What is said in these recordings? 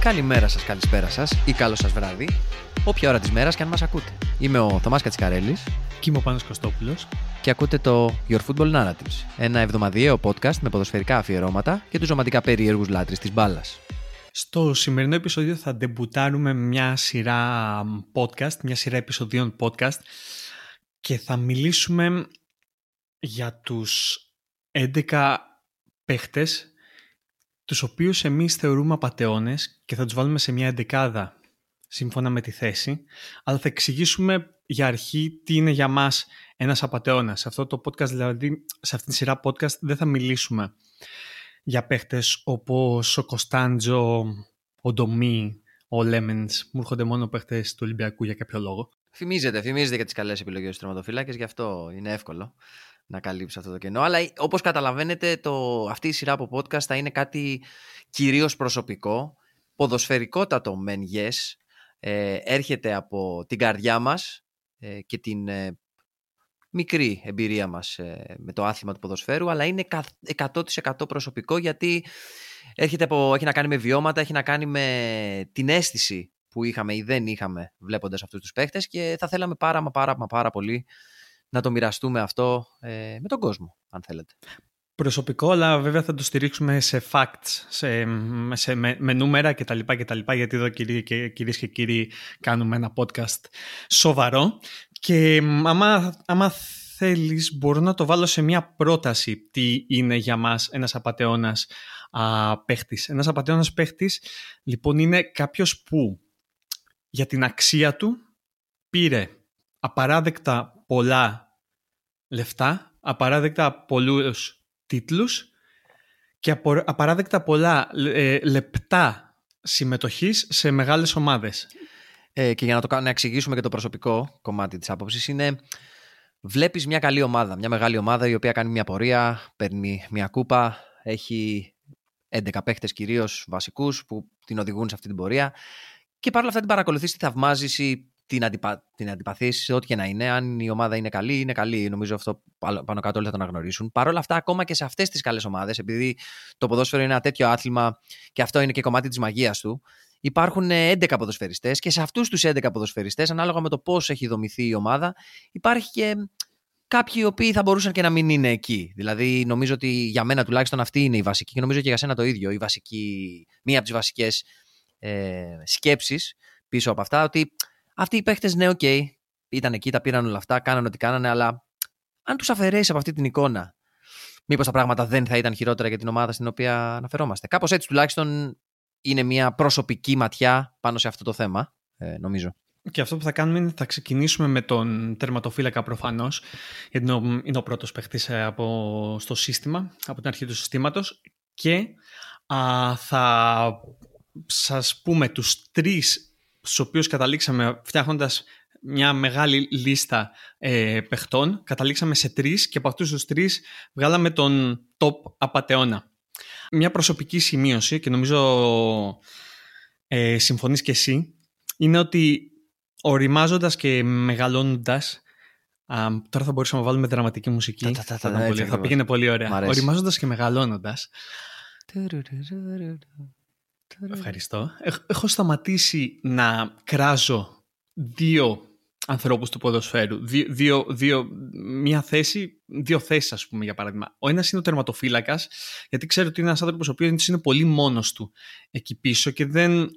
Καλημέρα σας, καλησπέρα σας ή καλό σας βράδυ, όποια ώρα της μέρας και αν μας ακούτε. Είμαι ο Θωμάς Κατσικαρέλης Και είμαι ο Πάνος Κωστόπουλος. και ακούτε το Your Football Narratives, ένα εβδομαδιαίο podcast με ποδοσφαιρικά αφιερώματα και τους ζωματικά περίεργους λάτρε της μπάλας. Στο σημερινό επεισόδιο θα ντεμπουτάρουμε μια σειρά podcast, μια σειρά επεισοδίων podcast και θα μιλήσουμε για τους 11 παίχτες τους οποίους εμείς θεωρούμε απατεώνες και θα τους βάλουμε σε μια εντεκάδα σύμφωνα με τη θέση αλλά θα εξηγήσουμε για αρχή τι είναι για μας ένας απατεώνας. Σε αυτό το podcast δηλαδή, σε αυτή τη σειρά podcast δεν θα μιλήσουμε για παίχτες όπως ο Κωνσταντζο, ο Ντομή, ο Λέμενς. Μου έρχονται μόνο παίχτες του Ολυμπιακού για κάποιο λόγο. Φημίζεται, φημίζεται για τις καλές επιλογές του τερματοφύλακες, γι' αυτό είναι εύκολο να καλύψει αυτό το κενό. Αλλά όπως καταλαβαίνετε, το, αυτή η σειρά από podcast θα είναι κάτι κυρίως προσωπικό, ποδοσφαιρικότατο μεν yes, ε, έρχεται από την καρδιά μας ε, και την ε, μικρή εμπειρία μας ε, με το άθλημα του ποδοσφαίρου, αλλά είναι κα- 100% προσωπικό γιατί έρχεται από, έχει να κάνει με βιώματα, έχει να κάνει με την αίσθηση που είχαμε ή δεν είχαμε βλέποντας αυτούς τους παίχτες και θα θέλαμε πάρα μα πάρα μα πάρα πολύ να το μοιραστούμε αυτό ε, με τον κόσμο, αν θέλετε. Προσωπικό, αλλά βέβαια θα το στηρίξουμε σε facts, σε, σε, με, με νούμερα κτλ. κτλ γιατί εδώ κυρίες και, κυρίες και κύριοι κάνουμε ένα podcast σοβαρό. Και μ, άμα, άμα θέλεις μπορώ να το βάλω σε μια πρόταση τι είναι για μας ένας απατεώνας α, παίχτης. Ένας απατεώνας παίχτης λοιπόν είναι κάποιος που για την αξία του πήρε απαράδεκτα πολλά λεφτά, απαράδεκτα πολλούς τίτλους και απο- απαράδεκτα πολλά ε, λεπτά συμμετοχής σε μεγάλες ομάδες. Ε, και για να το κα- να εξηγήσουμε και το προσωπικό κομμάτι της άποψης είναι βλέπεις μια καλή ομάδα, μια μεγάλη ομάδα η οποία κάνει μια πορεία, παίρνει μια κούπα, έχει 11 παίχτες κυρίως βασικούς που την οδηγούν σε αυτή την πορεία και παρόλα αυτά την παρακολουθείς, τη θαυμάζεις ή την, αντιπα... την αντιπαθείς, ό,τι και να είναι. Αν η ομάδα είναι καλή, είναι καλή. Νομίζω αυτό πάνω πάνω κάτω όλοι θα το αναγνωρίσουν. Παρ' όλα αυτά, ακόμα και σε αυτές τις καλές ομάδες, επειδή το ποδόσφαιρο είναι ένα τέτοιο άθλημα και αυτό είναι και κομμάτι της μαγείας του, υπάρχουν ε, 11 ποδοσφαιριστές και σε αυτούς τους 11 ποδοσφαιριστές, ανάλογα με το πώς έχει δομηθεί η ομάδα, υπάρχει και κάποιοι οι οποίοι θα μπορούσαν και να μην είναι εκεί. Δηλαδή, νομίζω ότι για μένα τουλάχιστον αυτή είναι η βασική και νομίζω και για σένα το ίδιο. Η βασική, μία από τις βασικές ε, σκέψεις πίσω από αυτά, ότι αυτοί οι παίχτες, ναι, οκ, ήταν εκεί, τα πήραν όλα αυτά, κάνανε ό,τι κάνανε, αλλά αν τους αφαιρέσει από αυτή την εικόνα, μήπως τα πράγματα δεν θα ήταν χειρότερα για την ομάδα στην οποία αναφερόμαστε. Κάπως έτσι τουλάχιστον είναι μια προσωπική ματιά πάνω σε αυτό το θέμα, ε, νομίζω. Και αυτό που θα κάνουμε είναι θα ξεκινήσουμε με τον τερματοφύλακα προφανώς, γιατί είναι ο, είναι ο πρώτος παίχτης ε, από, στο σύστημα, από την αρχή του συστήματος και α, θα σας πούμε τους τρεις στους οποίους καταλήξαμε φτιάχνοντας μια μεγάλη λίστα ε, παιχτών. Καταλήξαμε σε τρεις και από αυτούς τους τρεις βγάλαμε τον top απατεώνα. Μια προσωπική σημείωση και νομίζω ε, συμφωνείς και εσύ είναι ότι οριμάζοντας και μεγαλώνοντας α, τώρα θα μπορούσαμε να βάλουμε δραματική μουσική Τα, τα, τα, θα, τα, ήταν έτσι πολύ- θα ακριβώς. πήγαινε πολύ Μ' ωραία αρέσει. οριμάζοντας και μεγαλώνοντας Ευχαριστώ. Έχ- Έχω σταματήσει να κράζω δύο ανθρώπους του ποδοσφαίρου. Δύο, δύο, δύο, μία θέση, δύο θέσεις ας πούμε για παράδειγμα. Ο ένας είναι ο τερματοφύλακας, γιατί ξέρω ότι είναι ένας άνθρωπος ο οποίος είναι πολύ μόνος του εκεί πίσω και δεν...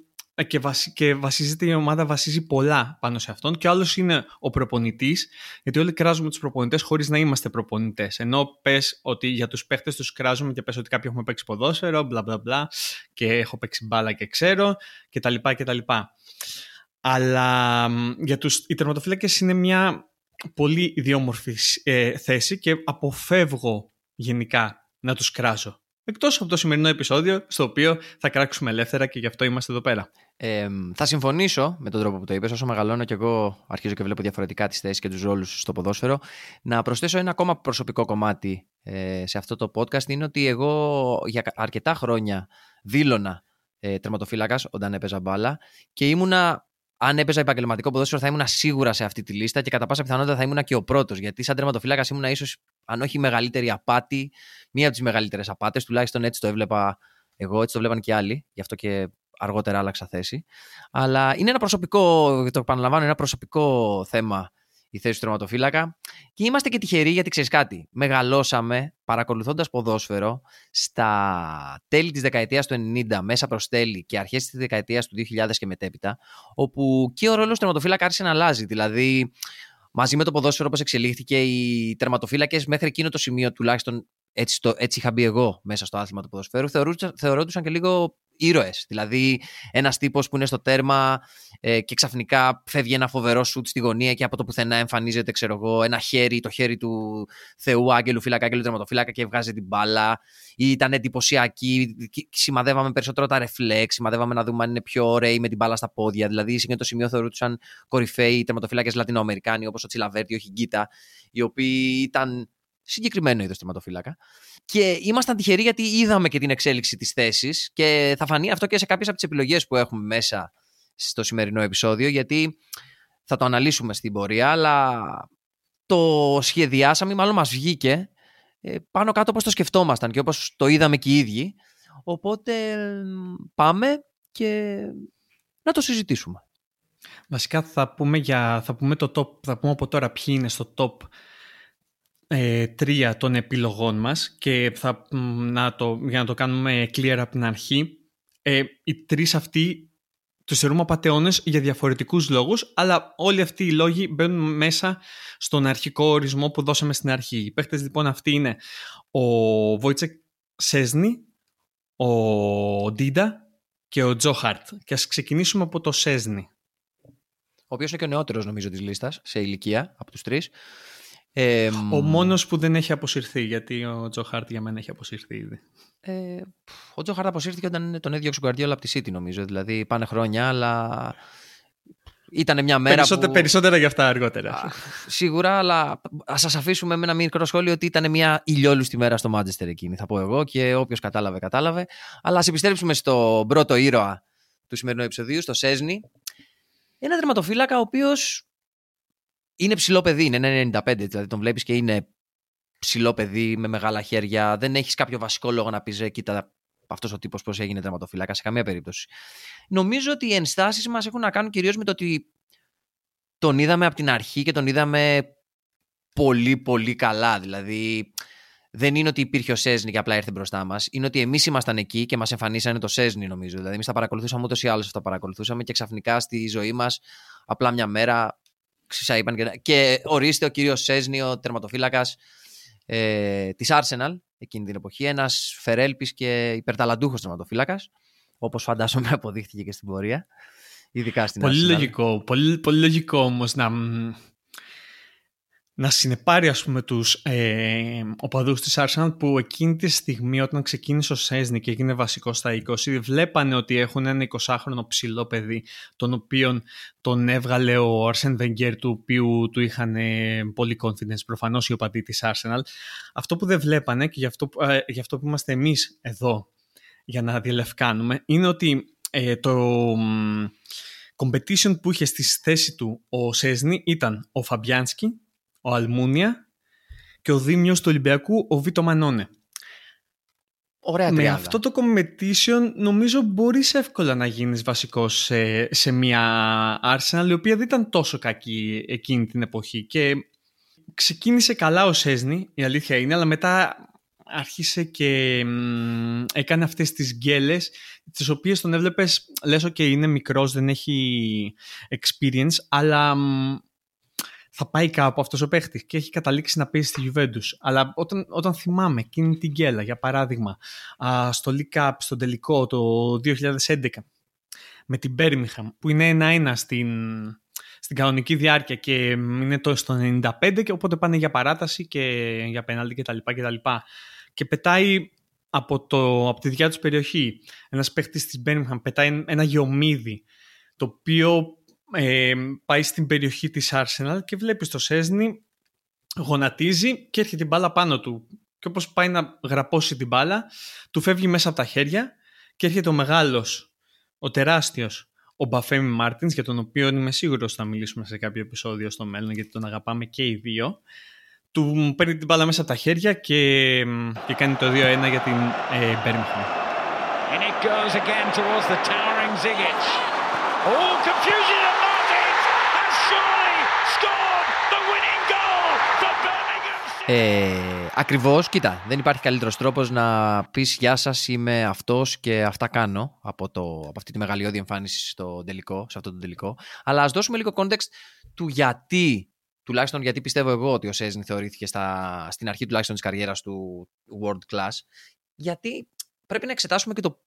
Και, βασι- και βασίζεται η ομάδα βασίζει πολλά πάνω σε αυτόν και ο άλλος είναι ο προπονητής γιατί όλοι κράζουμε τους προπονητές χωρίς να είμαστε προπονητές ενώ πες ότι για τους παίχτες τους κράζουμε και πες ότι κάποιοι έχουμε παίξει ποδόσφαιρο μπλα μπλα μπλα και έχω παίξει μπάλα και ξέρω και τα λοιπά και τα λοιπά. Αλλά μ, για τους, οι τερματοφύλακες είναι μια πολύ ιδιόμορφη ε, θέση και αποφεύγω γενικά να τους κράζω. Εκτός από το σημερινό επεισόδιο, στο οποίο θα κράξουμε ελεύθερα και γι' αυτό είμαστε εδώ πέρα. Ε, θα συμφωνήσω με τον τρόπο που το είπες. Όσο μεγαλώνω και εγώ αρχίζω και βλέπω διαφορετικά τις θέσεις και τους ρόλους στο ποδόσφαιρο. Να προσθέσω ένα ακόμα προσωπικό κομμάτι ε, σε αυτό το podcast είναι ότι εγώ για κα- αρκετά χρόνια δήλωνα ε, τερματοφύλακας όταν έπαιζα μπάλα και ήμουνα αν έπαιζα επαγγελματικό ποδόσφαιρο, θα ήμουν σίγουρα σε αυτή τη λίστα και κατά πάσα πιθανότητα θα ήμουν και ο πρώτος. Γιατί σαν τερματοφύλακας ήμουν ίσως, αν όχι η μεγαλύτερη απάτη, μία από τις μεγαλύτερες απάτες. Τουλάχιστον έτσι το έβλεπα εγώ, έτσι το βλέπαν και άλλοι. Γι' αυτό και αργότερα άλλαξα θέση. Αλλά είναι ένα προσωπικό, το επαναλαμβάνω, ένα προσωπικό θέμα η θέση του τερματοφύλακα. Και είμαστε και τυχεροί γιατί ξέρεις κάτι. Μεγαλώσαμε παρακολουθώντας ποδόσφαιρο στα τέλη της δεκαετίας του 90, μέσα προς τέλη και αρχές της δεκαετίας του 2000 και μετέπειτα, όπου και ο ρόλος του τερματοφύλακα άρχισε να αλλάζει. Δηλαδή, μαζί με το ποδόσφαιρο όπως εξελίχθηκε, οι τερματοφύλακες μέχρι εκείνο το σημείο τουλάχιστον έτσι, το, έτσι είχα μπει εγώ μέσα στο άθλημα του ποδοσφαίρου, θεωρούνταν και λίγο ήρωες. Δηλαδή, ένας τύπος που είναι στο τέρμα ε, και ξαφνικά φεύγει ένα φοβερό σουτ στη γωνία και από το πουθενά εμφανίζεται, ξέρω εγώ, ένα χέρι, το χέρι του Θεού, Άγγελου, φύλακα, Άγγελου τερματοφύλακα και βγάζει την μπάλα. Ή ήταν εντυπωσιακή. Σημαδεύαμε περισσότερο τα ρεφλέξ, σημαδεύαμε να δούμε αν είναι πιο ωραίοι με την μπάλα στα πόδια. Δηλαδή, σε εκείνο το σημείο θεωρούνταν κορυφαίοι τερματοφύλακες Λατινοαμερικάνοι, όπως ο Τσιλαβέρτη, ο Χιγκίτα, οι οποίοι ήταν συγκεκριμένο είδος τερματοφύλακα. Και ήμασταν τυχεροί γιατί είδαμε και την εξέλιξη της θέσης και θα φανεί αυτό και σε κάποιες από τις επιλογές που έχουμε μέσα στο σημερινό επεισόδιο, γιατί θα το αναλύσουμε στην πορεία, αλλά το σχεδιάσαμε, ή μάλλον μας βγήκε ε, πάνω κάτω όπως το σκεφτόμασταν και όπως το είδαμε και οι ίδιοι. Οπότε πάμε και να το συζητήσουμε. Βασικά θα πούμε, για, θα πούμε, το top, θα πούμε από τώρα ποιοι είναι στο top ε, τρία των επιλογών μας και θα, να το, για να το κάνουμε clear από την αρχή ε, οι τρεις αυτοί τους θεωρούμε απατεώνες για διαφορετικούς λόγους αλλά όλοι αυτοί οι λόγοι μπαίνουν μέσα στον αρχικό ορισμό που δώσαμε στην αρχή. Οι παίχτες λοιπόν αυτοί είναι ο Βόιτσεκ Σέσνη, ο Ντίντα και ο Τζο Χαρτ. Και ας ξεκινήσουμε από το Σέσνη. Ο οποίος είναι και ο νεότερος νομίζω της λίστας σε ηλικία από τους τρεις. Ε, ο μόνος που δεν έχει αποσυρθεί, γιατί ο Τζο Χάρτ για μένα έχει αποσυρθεί ήδη. Ε, ο Τζο Χάρτ αποσύρθηκε όταν τον έδιωξε ο Γκουαρδιόλα από τη City νομίζω. Δηλαδή πάνε χρόνια, αλλά ήταν μια μέρα Περισσότερα, που... Περισσότερα για αυτά αργότερα. σίγουρα, αλλά ας σας αφήσουμε με ένα μικρό σχόλιο ότι ήταν μια ηλιόλουστη μέρα στο Μάντζεστερ εκείνη, θα πω εγώ, και όποιος κατάλαβε, κατάλαβε. Αλλά ας επιστρέψουμε στον πρώτο ήρωα του σημερινού επεισοδίου, στο Σέσνη. Ένα δερματοφύλακα ο οποίος είναι ψηλό παιδί, είναι 95, δηλαδή τον βλέπεις και είναι ψηλό παιδί με μεγάλα χέρια. Δεν έχεις κάποιο βασικό λόγο να πεις, «Ε, κοίτα, αυτός ο τύπος πώς έγινε τερματοφύλακας σε καμία περίπτωση. Νομίζω ότι οι ενστάσεις μας έχουν να κάνουν κυρίως με το ότι τον είδαμε από την αρχή και τον είδαμε πολύ πολύ καλά. Δηλαδή, δεν είναι ότι υπήρχε ο Σέσνη και απλά ήρθε μπροστά μας. Είναι ότι εμείς ήμασταν εκεί και μας εμφανίσανε το Σέσνη, νομίζω. Δηλαδή, εμείς τα παρακολουθούσαμε ούτω ή άλλω αυτά παρακολουθούσαμε και ξαφνικά στη ζωή μας, απλά μια μέρα είπαν και, και ορίστε ο κύριος Σέσνη, ο τερματοφύλακας ε, της Arsenal εκείνη την εποχή, ένας φερέλπης και υπερταλαντούχος τερματοφύλακας, όπως φαντάζομαι αποδείχθηκε και στην πορεία, ειδικά στην πολύ Arsenal. Λογικό, πολύ, πολύ λογικό όμως να, να συνεπάρει ας πούμε τους ε, οπαδούς της Arsenal που εκείνη τη στιγμή όταν ξεκίνησε ο Σέσνη και έγινε βασικός στα 20 βλέπανε ότι έχουν ένα 20χρονο ψηλό παιδί τον οποίο τον έβγαλε ο Arsen Wenger του οποίου του είχαν πολύ confidence προφανώς οι οπαδοί της Arsenal. Αυτό που δεν βλέπανε και γι' αυτό, ε, γι αυτό που είμαστε εμείς εδώ για να διελευκάνουμε είναι ότι ε, το competition που είχε στη θέση του ο Σέσνη ήταν ο Φαμπιάνσκι ο Αλμούνια και ο Δήμιος του Ολυμπιακού, ο Βίτο Μανώνε. Ωραία Με αυτό το competition νομίζω μπορείς εύκολα να γίνεις βασικός σε, σε μια Arsenal η οποία δεν ήταν τόσο κακή εκείνη την εποχή και ξεκίνησε καλά ο Σέσνη, η αλήθεια είναι, αλλά μετά άρχισε και έκανε αυτές τις γκέλες τις οποίες τον έβλεπες, λες ότι είναι μικρός, δεν έχει experience, αλλά θα πάει κάπου αυτός ο παίχτης και έχει καταλήξει να παίζει στη Juventus. Αλλά όταν, όταν θυμάμαι εκείνη την γκέλα, για παράδειγμα, α, στο League Cup, στο τελικό το 2011, με την Birmingham, που είναι ένα-ένα στην, στην κανονική διάρκεια και είναι το στο 95 και οπότε πάνε για παράταση και για πέναλτι κτλ. Και, και, και πετάει από, το, από τη δικιά τους περιοχή ένας παίχτης της Birmingham πετάει ένα γεωμίδι το οποίο ε, πάει στην περιοχή της Arsenal και βλέπεις το Σέσνη γονατίζει και έρχεται την μπάλα πάνω του. Και όπως πάει να γραπώσει την μπάλα του φεύγει μέσα από τα χέρια και έρχεται ο μεγάλος, ο τεράστιος ο Μπαφέμι Μάρτινς για τον οποίο είμαι σίγουρος θα μιλήσουμε σε κάποιο επεισόδιο στο μέλλον γιατί τον αγαπάμε και οι δύο. Του παίρνει την μπάλα μέσα από τα χέρια και, και κάνει το 2-1 για την ε, And it goes again towards the towering Zigic. Oh, confusion and Martins has surely scored the winning goal for Birmingham. Ε, ακριβώς, κοίτα, δεν υπάρχει καλύτερος τρόπος να πεις «Γεια σας, είμαι αυτός και αυτά κάνω» από, το, από αυτή τη μεγαλειώδη εμφάνιση στο τελικό, σε αυτό το τελικό. Αλλά ας δώσουμε λίγο context του γιατί τουλάχιστον γιατί πιστεύω εγώ ότι ο Σέζιν θεωρήθηκε στα, στην αρχή τουλάχιστον της καριέρας του world class, γιατί πρέπει να εξετάσουμε και το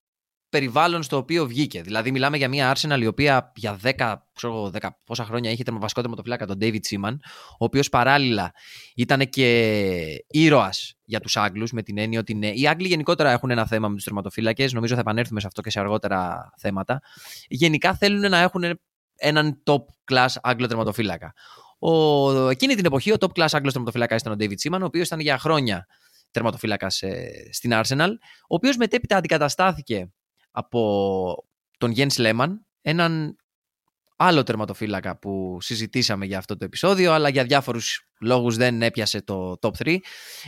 περιβάλλον στο οποίο βγήκε. Δηλαδή, μιλάμε για μια Arsenal η οποία για 10, ξέρω, 10 πόσα χρόνια είχε βασικό τερματοφύλακα τον David Seaman, ο οποίος παράλληλα ήταν και ήρωας για τους Άγγλους, με την έννοια ότι ναι, οι Άγγλοι γενικότερα έχουν ένα θέμα με τους τερματοφύλακες. Νομίζω θα επανέλθουμε σε αυτό και σε αργότερα θέματα. Γενικά θέλουν να έχουν έναν top class Άγγλο τερματοφύλακα. Ο, εκείνη την εποχή ο top class Άγγλος τερματοφύλακα ήταν ο David Seaman, ο οποίος ήταν για χρόνια τερματοφύλακας ε, στην Arsenal, ο οποίος μετέπειτα αντικαταστάθηκε από τον Jens Lehmann, έναν άλλο τερματοφύλακα που συζητήσαμε για αυτό το επεισόδιο, αλλά για διάφορους λόγους δεν έπιασε το top 3,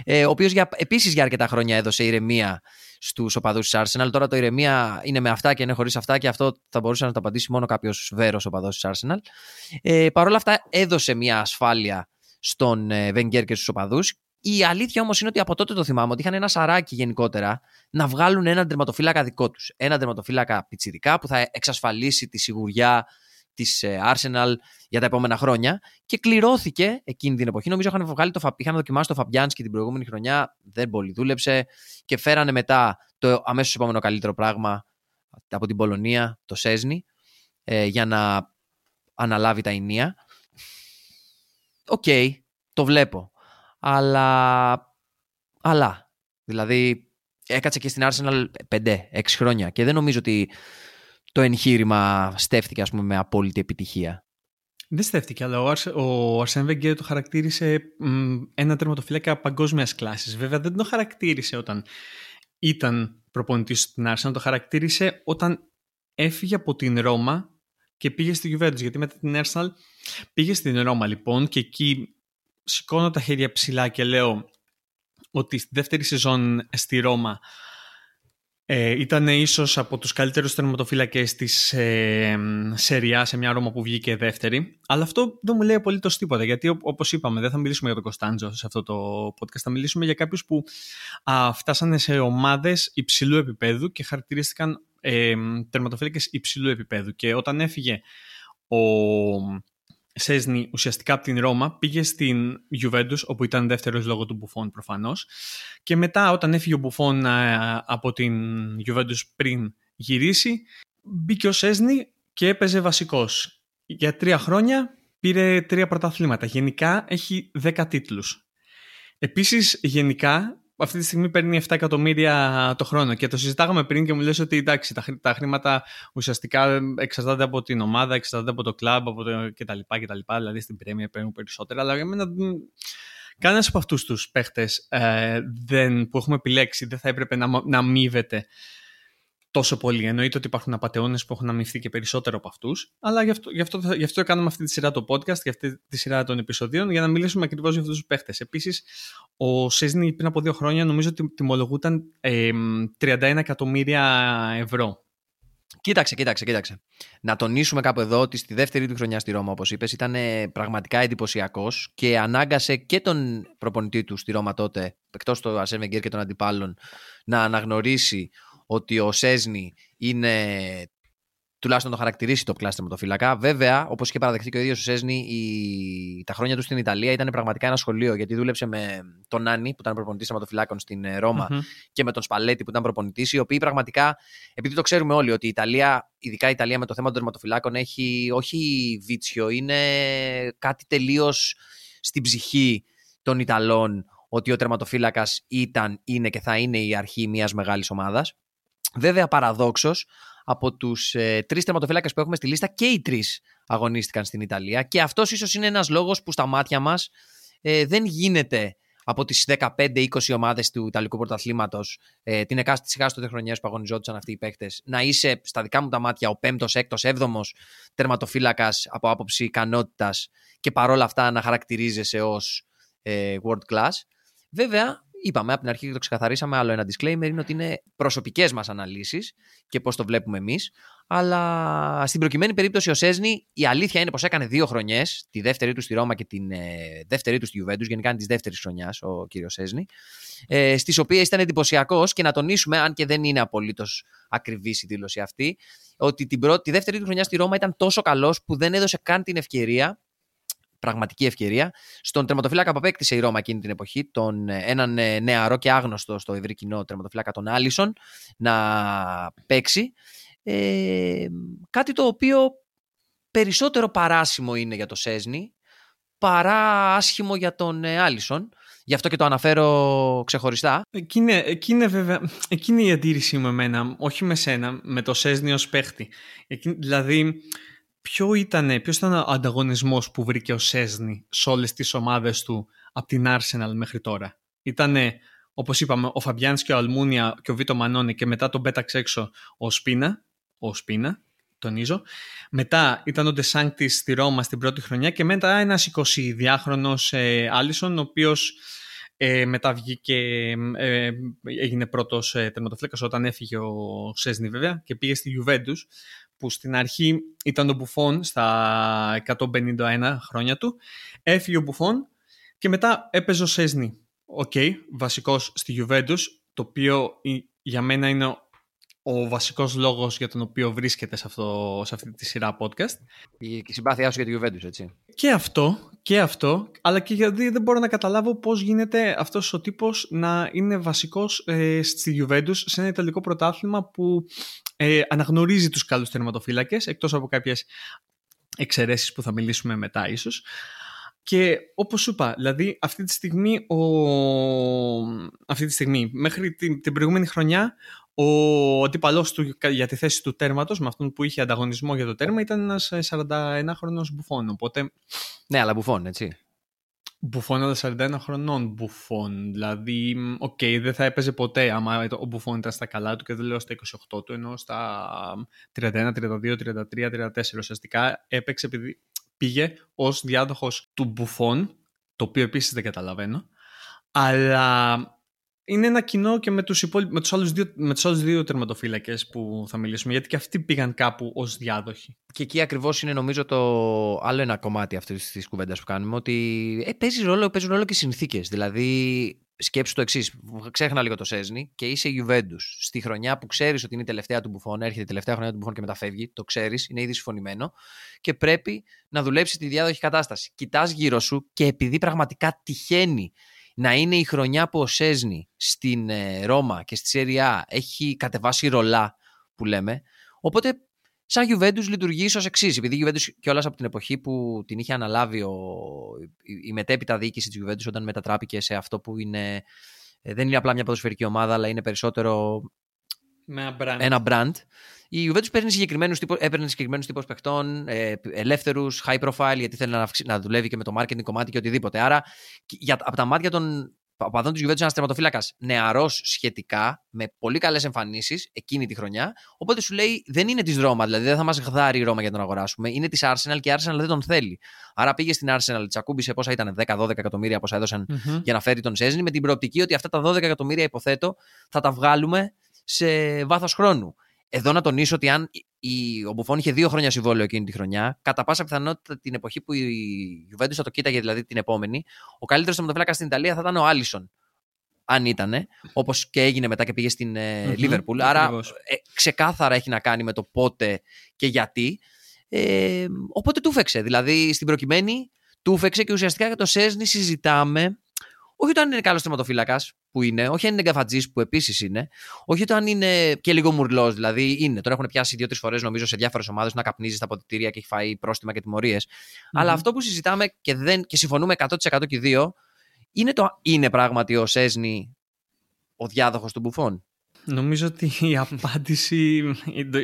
ε, ο οποίος για, επίσης για αρκετά χρόνια έδωσε ηρεμία στους οπαδούς της Arsenal. Τώρα το ηρεμία είναι με αυτά και είναι χωρίς αυτά και αυτό θα μπορούσε να το απαντήσει μόνο κάποιος βέρος οπαδός της Arsenal. Ε, Παρ' όλα αυτά έδωσε μια ασφάλεια στον ε, Wenger και στους οπαδούς η αλήθεια όμως είναι ότι από τότε το θυμάμαι ότι είχαν ένα σαράκι γενικότερα να βγάλουν έναν τερματοφύλακα δικό τους. Ένα τερματοφύλακα πιτσιρικά που θα εξασφαλίσει τη σιγουριά της ε, Arsenal για τα επόμενα χρόνια. Και κληρώθηκε εκείνη την εποχή. Νομίζω είχαν, βγάλει το, είχαν δοκιμάσει το Φαμπιάνσκι την προηγούμενη χρονιά. Δεν πολύ δούλεψε. Και φέρανε μετά το αμέσως επόμενο καλύτερο πράγμα από την Πολωνία, το Σέσνη, ε, για να αναλάβει τα ηνία. Οκ, το βλέπω αλλά, αλλά δηλαδή έκατσε και στην Arsenal 5-6 χρόνια και δεν νομίζω ότι το εγχείρημα στέφθηκε ας πούμε, με απόλυτη επιτυχία. Δεν στέφτηκε, αλλά ο, Αρσεν Βεγγέρ το χαρακτήρισε ένα τερματοφύλακα παγκόσμιας κλάσης. Βέβαια, δεν το χαρακτήρισε όταν ήταν προπονητής στην Arsenal, το χαρακτήρισε όταν έφυγε από την Ρώμα και πήγε στη Juventus. Γιατί μετά την Arsenal πήγε στην Ρώμα λοιπόν και εκεί σηκώνω τα χέρια ψηλά και λέω ότι στη δεύτερη σεζόν στη Ρώμα ε, ήταν ίσως από τους καλύτερους τερματοφύλακες της ε, Σεριά σε μια Ρώμα που βγήκε δεύτερη. Αλλά αυτό δεν μου λέει απολύτως τίποτα, γιατί όπως είπαμε δεν θα μιλήσουμε για τον Κωνσταντζο σε αυτό το podcast, θα μιλήσουμε για κάποιους που α, φτάσανε σε ομάδες υψηλού επίπεδου και χαρακτηρίστηκαν ε, τερματοφύλακες υψηλού επίπεδου. Και όταν έφυγε ο Σέσνη ουσιαστικά από την Ρώμα, πήγε στην Juventus, όπου ήταν δεύτερος λόγω του Μπουφόν προφανώς. Και μετά όταν έφυγε ο Μπουφόν ε, από την Juventus πριν γυρίσει, μπήκε ο Σέσνη και έπαιζε βασικός. Για τρία χρόνια πήρε τρία πρωταθλήματα. Γενικά έχει δέκα τίτλους. Επίσης, γενικά, αυτή τη στιγμή παίρνει 7 εκατομμύρια το χρόνο και το συζητάγαμε πριν και μου λες ότι εντάξει, τα, τα χρήματα ουσιαστικά εξαρτάται από την ομάδα, εξαρτάται από το κλαμπ από το κτλ, κτλ. Δηλαδή στην Πρέμια παίρνουν περισσότερα, αλλά για μένα κανένας από αυτούς τους παίχτες ε, που έχουμε επιλέξει δεν θα έπρεπε να, να αμείβεται τόσο πολύ. Εννοείται ότι υπάρχουν απαταιώνες που έχουν αμυφθεί και περισσότερο από αυτούς. Αλλά γι' αυτό, γι, αυτό, γι' αυτό κάνουμε αυτή τη σειρά το podcast, γι' αυτή τη σειρά των επεισοδίων, για να μιλήσουμε ακριβώς για αυτούς τους παίχτες. Επίσης, ο Σέσνη πριν από δύο χρόνια νομίζω ότι τιμολογούταν ε, 31 εκατομμύρια ευρώ. Κοίταξε, κοίταξε, κοίταξε. Να τονίσουμε κάπου εδώ ότι στη δεύτερη του χρονιά στη Ρώμα, όπως είπες, ήταν πραγματικά εντυπωσιακός και ανάγκασε και τον προπονητή του στη Ρώμα τότε, εκτός του Αρσέν και των αντιπάλων, να αναγνωρίσει ότι ο Σέσνη είναι τουλάχιστον το χαρακτηρίσει το κλάστερ με το φύλακα. Βέβαια, όπως είχε παραδεχτεί και ο ίδιος ο Σέσνη, η... τα χρόνια του στην Ιταλία ήταν πραγματικά ένα σχολείο γιατί δούλεψε με τον Νάνι που ήταν προπονητής τερματοφυλάκων στην ε, ρωμα και με τον Σπαλέτη που ήταν προπονητής, οι οποίοι πραγματικά, επειδή το ξέρουμε όλοι ότι η Ιταλία, ειδικά η Ιταλία με το θέμα των τερματοφυλάκων, έχει όχι βίτσιο, είναι κάτι τελείως στην ψυχή των Ιταλών ότι ο τερματοφύλακας ήταν, είναι και θα είναι η αρχή μιας μεγάλης ομάδας. Βέβαια, παραδόξως, από τους ε, τρεις τερματοφύλακε που έχουμε στη λίστα και οι τρεις αγωνίστηκαν στην Ιταλία. Και αυτός ίσως είναι ένας λόγος που στα μάτια μας ε, δεν γίνεται από τις 15-20 ομάδες του Ιταλικού Πρωταθλήματος, ε, την εκάστοτε σιγάστοτε χρονιά που αγωνιζόντουσαν αυτοί οι παίχτε, να είσαι στα δικά μου τα μάτια ο 5ο, 6ο, 7ο τερματοφύλακας από άποψη ικανότητας και παρόλα αυτά να χαρακτηρίζεσαι ως ε, world class. Βέβαια, είπαμε από την αρχή και το ξεκαθαρίσαμε, άλλο ένα disclaimer είναι ότι είναι προσωπικές μας αναλύσεις και πώς το βλέπουμε εμείς. Αλλά στην προκειμένη περίπτωση ο Σέσνη, η αλήθεια είναι πως έκανε δύο χρονιές, τη δεύτερη του στη Ρώμα και την ε, δεύτερη του στη Ιουβέντους, γενικά είναι της δεύτερης χρονιάς ο κύριος Σέσνη, ε, στις οποίες ήταν εντυπωσιακός και να τονίσουμε, αν και δεν είναι απολύτως ακριβής η δήλωση αυτή, ότι την πρώτη, τη δεύτερη του χρονιά στη Ρώμα ήταν τόσο καλός που δεν έδωσε καν την ευκαιρία πραγματική ευκαιρία. Στον τερματοφύλακα που απέκτησε η Ρώμα εκείνη την εποχή, τον, ε, έναν ε, νεαρό και άγνωστο στο ευρύ κοινό τερματοφύλακα, τον Άλισον, να παίξει. Ε, κάτι το οποίο περισσότερο παράσιμο είναι για το Σέσνη παρά άσχημο για τον ε, Άλισον. Γι' αυτό και το αναφέρω ξεχωριστά. Εκείνη, εκείνη, βέβαια, εκείνη η αντίρρηση μου εμένα, όχι με σένα, με το Σέσνη ως παίχτη. Εκείνη, δηλαδή, ποιο ήταν, ποιος ήταν ο ανταγωνισμός που βρήκε ο Σέσνη σε όλες τις ομάδες του από την Arsenal μέχρι τώρα; Ήτανε, όπως είπαμε, ο Φαμπιάνς και ο Αλμούνια και ο Βίτο Μανώνη και μετά τον πέταξε έξω ο Σπίνα, ο Σπίνα, τονίζω. Μετά ήταν ο Ντε Σάνκτις στη Ρώμα στην πρώτη χρονιά και μετά ένας 22χρονος ε, Άλισον, ο οποίος ε, μετά βγήκε, ε, έγινε πρώτος ε, τερματοφύλακας όταν έφυγε ο Σέσνη βέβαια και πήγε στη Juventus που στην αρχή ήταν το Μπουφόν στα 151 χρόνια του. Έφυγε ο Μπουφόν και μετά έπαιζε ο Σέσνη. OK, okay, βασικός στη Juventus, το οποίο για μένα είναι ο βασικός λόγος για τον οποίο βρίσκεται σε, αυτό, σε αυτή τη σειρά podcast. Η, συμπάθειά σου για τη Juventus, έτσι. Και αυτό, και αυτό, αλλά και γιατί δεν μπορώ να καταλάβω πώς γίνεται αυτός ο τύπος να είναι βασικός ε, στη Juventus σε ένα Ιταλικό πρωτάθλημα που ε, αναγνωρίζει τους καλούς τερματοφύλακες, εκτός από κάποιες εξαιρέσεις που θα μιλήσουμε μετά ίσως. Και όπως σου είπα, δηλαδή αυτή τη στιγμή, ο... αυτή τη στιγμή μέχρι την, την προηγούμενη χρονιά ο αντίπαλός του για τη θέση του τέρματος, με αυτόν που είχε ανταγωνισμό για το τέρμα, ήταν ένας 41χρονο Μπουφόν. Οπότε... Ναι, αλλά Μπουφόν, έτσι. Μπουφόν αλλά 41 χρονών Μπουφόν. Δηλαδή, OK, okay, δεν θα έπαιζε ποτέ άμα ο Μπουφόν ήταν στα καλά του και δεν λέω στα 28 του, ενώ στα 31, 32, 33, 34. Ουσιαστικά έπαιξε επειδή πήγε ως διάδοχος του μπουφόν, το οποίο επίσης δεν καταλαβαίνω. Αλλά είναι ένα κοινό και με τους, υπόλοι... με τους, άλλους, δύο... με τους άλλους δύο τερματοφύλακες που θα μιλήσουμε, γιατί και αυτοί πήγαν κάπου ως διάδοχοι. Και εκεί ακριβώς είναι νομίζω το άλλο ένα κομμάτι αυτής της κουβέντας που κάνουμε, ότι ε, παίζει ρόλο, παίζουν ρόλο και συνθήκες. Δηλαδή, σκέψου το εξής. Ξέχνα λίγο το Σέσνη και είσαι Juventus. Στη χρονιά που ξέρεις ότι είναι η τελευταία του μπουφών, έρχεται η τελευταία χρονιά του μπουφών και μεταφεύγει, το ξέρεις, είναι ήδη συμφωνημένο και πρέπει να δουλέψει τη διάδοχη κατάσταση. Κοιτάς γύρω σου και επειδή πραγματικά τυχαίνει να είναι η χρονιά που ο Σέσνη στην ε, Ρώμα και στη Σέρια έχει κατεβάσει ρολά που λέμε. Οπότε σαν Juventus λειτουργεί ως εξής. Επειδή η Juventus κιόλας από την εποχή που την είχε αναλάβει ο, η μετέπειτα διοίκηση της Juventus όταν μετατράπηκε σε αυτό που είναι. Ε, δεν είναι απλά μια ποδοσφαιρική ομάδα, αλλά είναι περισσότερο ένα brand. Η Juventus παίρνει συγκεκριμένους τύπου, έπαιρνε συγκεκριμένους τύπους παιχτών, ε, ελεύθερους, high profile, γιατί θέλει να, να δουλεύει και με το marketing κομμάτι και οτιδήποτε. Άρα, για, από τα μάτια των παδών της Juventus, ένας τερματοφύλακας νεαρός σχετικά, με πολύ καλές εμφανίσεις εκείνη τη χρονιά. Οπότε σου λέει δεν είναι της Ρώμα, δηλαδή δεν θα μας γδάρει η Ρώμα για να τον αγοράσουμε. Είναι της Arsenal και η Arsenal δεν τον θέλει. Άρα πήγε στην Arsenal, τσακούμπησε πόσα ήταν, 10-12 εκατομμύρια πόσα έδωσαν mm-hmm. για να φέρει τον Σέζνη, με την προοπτική ότι αυτά τα 12 εκατομμύρια υποθέτω θα τα βγάλουμε σε βάθος χρόνου. Εδώ να τονίσω ότι αν η, ο Μπουφόν είχε δύο χρόνια συμβόλαιο εκείνη τη χρονιά, κατά πάσα πιθανότητα την εποχή που η Juventus θα το κοίταγε, δηλαδή την επόμενη, ο καλύτερος θεματοφύλακας στην Ιταλία θα ήταν ο Άλισον. Αν ήταν, όπως και έγινε μετά και πήγε στην Λίβερπουλ. Άρα ε, ξεκάθαρα έχει να κάνει με το πότε και γιατί. Ε, οπότε του φέξε. Δηλαδή στην προκειμένη του φέξε και ουσιαστικά για το Σέσνη συζητάμε όχι όταν είναι καλός θεματοφύλακας που είναι, όχι αν είναι γκαφατζή που επίσης είναι, όχι όταν είναι και λίγο μουρλός, δηλαδή είναι. Τώρα έχουν πιάσει δύο-τρεις φορές νομίζω σε διάφορες ομάδες να καπνίζει στα αποδητήρια και έχει φάει πρόστιμα και τιμωρίες. Mm-hmm. Αλλά αυτό που συζητάμε και, δεν, και συμφωνούμε 100% και οι δύο, είναι, το, είναι πράγματι ο Σέσνη ο διάδοχος του Μπουφών. Νομίζω ότι η απάντηση,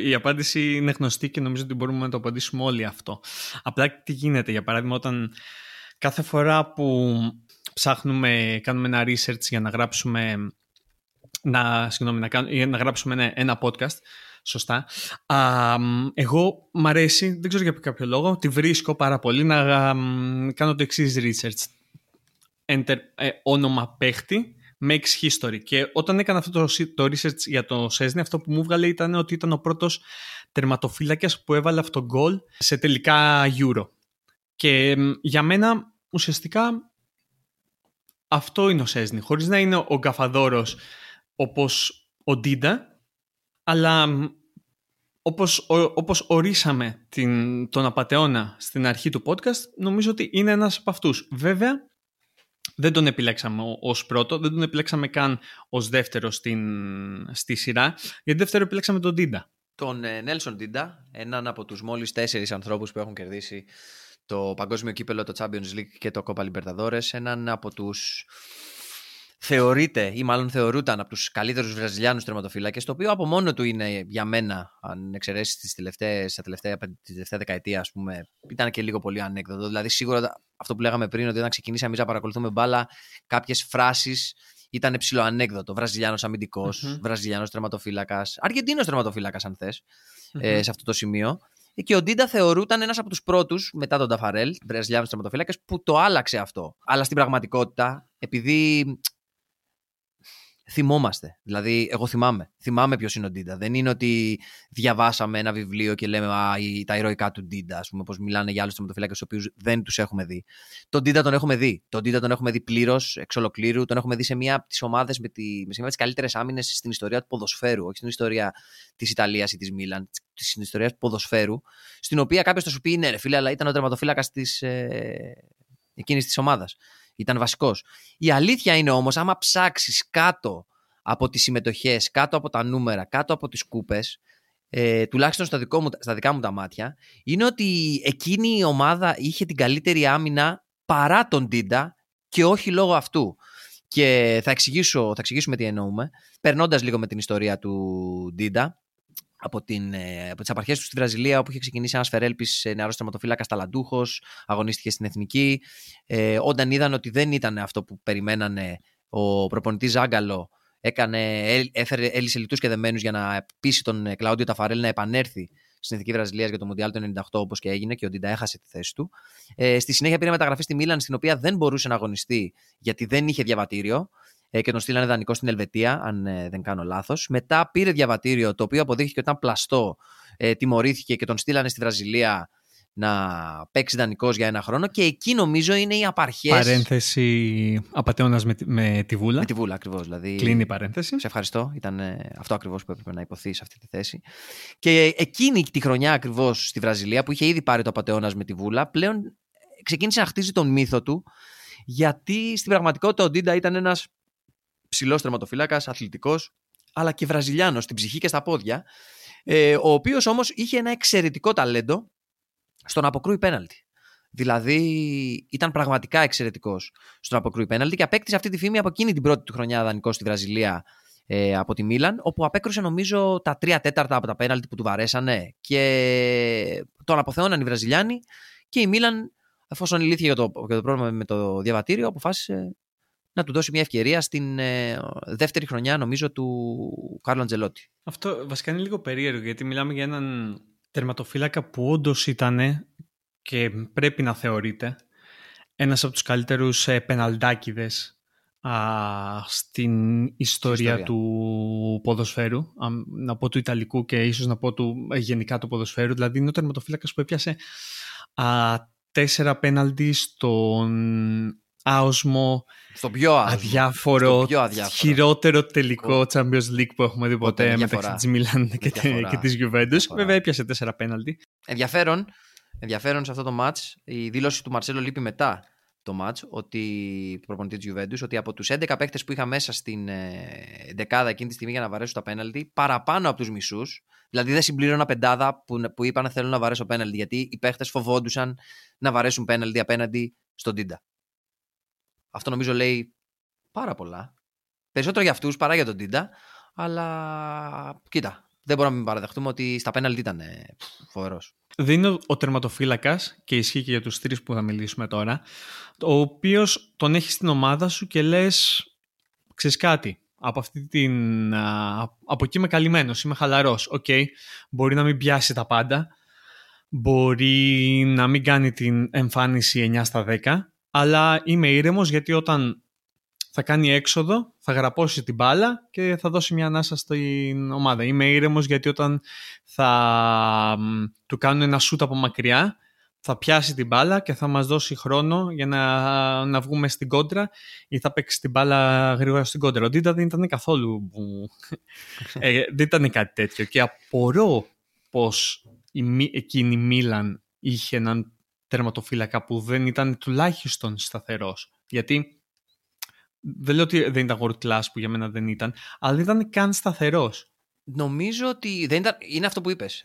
η απάντηση είναι γνωστή και νομίζω ότι μπορούμε να το απαντήσουμε όλοι αυτό. Απλά τι γίνεται, για παράδειγμα, όταν κάθε φορά που ψάχνουμε, κάνουμε ένα research για να γράψουμε να, συγγνώμη, να, κάνουμε, να γράψουμε ένα, ένα podcast σωστά. Α, εγώ μ' αρέσει, δεν ξέρω για κάποιο λόγο, τη βρίσκω πάρα πολύ να α, κάνω το εξής research. Enter, ε, όνομα παίχτη, makes history. Και όταν έκανα αυτό το, το research για το Σέσνη, αυτό που μου βγάλε ήταν ότι ήταν ο πρώτος τερματοφύλακας που έβαλε αυτό γκολ σε τελικά Euro. Και για μένα ουσιαστικά αυτό είναι ο Σέσνη. Χωρίς να είναι ο γκαφαδόρος όπως ο Ντίντα, αλλά όπως, όπως ορίσαμε την, τον απατεώνα στην αρχή του podcast, νομίζω ότι είναι ένας από αυτούς. Βέβαια, δεν τον επιλέξαμε ως πρώτο, δεν τον επιλέξαμε καν ως δεύτερο στην, στη σειρά, γιατί δεύτερο επιλέξαμε τον Ντίντα. Τον Νέλσον Ντίντα, έναν από τους μόλις τέσσερις ανθρώπους που έχουν κερδίσει το παγκόσμιο κύπελλο, το Champions League και το Copa Libertadores, έναν από τους θεωρείται ή μάλλον θεωρούταν από τους καλύτερους Βραζιλιάνους τερματοφύλακες, το οποίο από μόνο του είναι για μένα, αν εξαιρέσεις τις τελευταίες, τη τελευταία, τελευταία δεκαετία, ας πούμε, ήταν και λίγο πολύ ανέκδοτο. Δηλαδή, σίγουρα αυτό που λέγαμε πριν, ότι όταν ξεκινήσαμε εμείς να παρακολουθούμε μπάλα, κάποιες φράσεις ήταν ψιλοανέκδοτο. Βραζιλιάνος αμυντικός, mm-hmm. Βραζιλιάνος τερματοφύλακας, Αργεντίνος τερματοφύλακας, αν θες, mm-hmm. ε, σε αυτό το σημείο. Και ο Ντίντα θεωρούταν ένας από τους πρώτους, μετά τον Ταφαρέλ, Βραζιλιάνο τερματοφύλακα, που το άλλαξε αυτό. Αλλά στην πραγματικότητα, επειδή θυμόμαστε. Δηλαδή, εγώ θυμάμαι. Θυμάμαι ποιος είναι ο Ντίντα. Δεν είναι ότι διαβάσαμε ένα βιβλίο και λέμε Α, τα ηρωικά του Ντίντα, ας πούμε, που μιλάνε για άλλους τερματοφύλακες, τους οποίους δεν τους έχουμε δει. Τον Ντίντα τον έχουμε δει. Τον Ντίντα τον έχουμε δει πλήρως, εξ ολοκλήρου. Τον έχουμε δει σε μία από τις ομάδες με, τη, με τις καλύτερες άμυνες στην ιστορία του ποδοσφαίρου, όχι στην ιστορία της Ιταλίας ή της Μίλαν, στην ιστορία του ποδοσφαίρου, στην οποία κάποιος θα σου πει ναι, ρε φίλε, αλλά ήταν ο τερματοφύλακας ε, εκείνης της ομάδας. Ήταν βασικός. Η αλήθεια είναι όμως, άμα ψάξεις κάτω από τις συμμετοχές, κάτω από τα νούμερα, κάτω από τις κούπες, ε, τουλάχιστον στα, δικό μου, στα δικά μου τα μάτια, είναι ότι εκείνη η ομάδα είχε την καλύτερη άμυνα παρά τον Ντίντα και όχι λόγω αυτού. Και θα, εξηγήσω, θα εξηγήσουμε τι εννοούμε, περνώντας λίγο με την ιστορία του Ντίντα από, την, ε, από τις απαρχές του στη Βραζιλία όπου είχε ξεκινήσει ένας φέρελπις ε, νεαρός τερματοφύλακας ταλαντούχος, αγωνίστηκε στην Εθνική. Ε, όταν είδαν ότι δεν ήταν αυτό που περιμένανε ο προπονητής Ζάγκαλο έκανε, έφερε, έλυσε λυτούς και δεμένους για να πείσει τον ε, Κλάουντιο Ταφαρέλ να επανέλθει στην Εθνική Βραζιλίας για το Μοντιάλ του 98 όπως και έγινε και ο Ντίντα έχασε τη θέση του. Ε, στη συνέχεια πήρε μεταγραφή στη Μίλαν στην οποία δεν μπορούσε να αγωνιστεί γιατί δεν είχε διαβατήριο ε, και τον στείλανε δανεικό στην Ελβετία, αν ε, δεν κάνω λάθος. Μετά πήρε διαβατήριο το οποίο αποδείχθηκε ότι ήταν πλαστό, ε, τιμωρήθηκε και τον στείλανε στη Βραζιλία να παίξει δανεικός για ένα χρόνο και εκεί νομίζω είναι οι απαρχές. Παρένθεση απατεώνας με, με τη βούλα. Με τη βούλα, ακριβώς. Δηλαδή, Κλείνει η παρένθεση. Σε ευχαριστώ. Ήταν αυτό ακριβώς που έπρεπε να υποθεί σε αυτή τη θέση. Και εκείνη τη χρονιά ακριβώς στη Βραζιλία που είχε ήδη πάρει το απαταιώνας με τη Βούλα, πλέον ξεκίνησε να χτίζει τον μύθο του γιατί στην πραγματικότητα ο Ντίντα ήταν ένας ψηλό τερματοφύλακας, αθλητικός, αλλά και Βραζιλιάνος στην ψυχή και στα πόδια. Ε, ο οποίος όμως είχε ένα εξαιρετικό ταλέντο στον αποκρούει πέναλτι. Δηλαδή ήταν πραγματικά εξαιρετικός στον αποκρούει πέναλτι και απέκτησε αυτή τη φήμη από εκείνη την πρώτη του χρονιά δανεικό στη Βραζιλία ε, από τη Μίλαν, όπου απέκρουσε νομίζω τα τρία τέταρτα από τα πέναλτι που του βαρέσανε και τον αποθεώναν οι Βραζιλιάνοι και η Μίλαν, εφόσον λύθηκε για το, για το πρόβλημα με το διαβατήριο, αποφάσισε να του δώσει μια ευκαιρία στην ε, δεύτερη χρονιά νομίζω του Κάρλο Αντζελότη. Αυτό βασικά είναι λίγο περίεργο γιατί μιλάμε για έναν τερματοφύλακα που όντως ήταν και πρέπει να θεωρείται ένας από τους καλύτερους ε, πεναλτάκιδες στην ιστορία, του ποδοσφαίρου, να πω του Ιταλικού και ίσως να πω του ε, γενικά του ποδοσφαίρου. Δηλαδή είναι ο τερματοφύλακας που έπιασε α, τέσσερα πέναλτι στον άοσμο, στο πιο αδιάφορο, στο πιο αδιάφορο. χειρότερο τελικό Champions League που έχουμε δει ποτέ, μεταξύ της Μιλάν και, και της Juventus. Βέβαια έπιασε τέσσερα πέναλτι. Ενδιαφέρον, ενδιαφέρον σε αυτό το match η δήλωση του Μαρσέλο λείπει μετά το match, ότι, του προπονητή της Juventus, ότι από τους 11 παίχτες που είχα μέσα στην ε, δεκάδα εκείνη τη στιγμή για να βαρέσουν τα πέναλτι, παραπάνω από τους μισούς, δηλαδή δεν συμπλήρωνα πεντάδα που, που είπαν θέλουν να βαρέσω πέναλτι, γιατί οι παίχτες φοβόντουσαν να βαρέσουν πέναλτι απέναντι στον Τίντα. Αυτό νομίζω λέει πάρα πολλά. Περισσότερο για αυτούς παρά για τον Ντίντα. Αλλά κοίτα, δεν μπορούμε να μην παραδεχτούμε ότι στα πέναλτι ήταν φοβερός. Δεν είναι ο τερματοφύλακας και ισχύει και για τους τρεις που θα μιλήσουμε τώρα, ο οποίος τον έχει στην ομάδα σου και λες, ξέρεις κάτι. Από, αυτή την, από εκεί είμαι καλυμμένος, είμαι χαλαρός. OK, okay, μπορεί να μην πιάσει τα πάντα, μπορεί να μην κάνει την εμφάνιση 9 στα 10, αλλά είμαι ήρεμος γιατί όταν θα κάνει έξοδο θα γραπώσει την μπάλα και θα δώσει μια ανάσα στην ομάδα. Είμαι ήρεμος γιατί όταν θα του κάνουν ένα σουτ από μακριά, θα πιάσει την μπάλα και θα μας δώσει χρόνο για να, να βγούμε στην κόντρα ή θα παίξει την μπάλα γρήγορα στην κόντρα. Ο Ντίντα δεν ήταν καθόλου... ε, δεν ήταν κάτι τέτοιο και απορώ πως η, εκείνη η Μίλαν είχε έναν τερματοφύλακα που δεν ήταν τουλάχιστον σταθερός. Γιατί δεν λέω ότι δεν ήταν world class που για μένα δεν ήταν, αλλά δεν ήταν καν σταθερός. Νομίζω ότι δεν ήταν, είναι αυτό που είπες.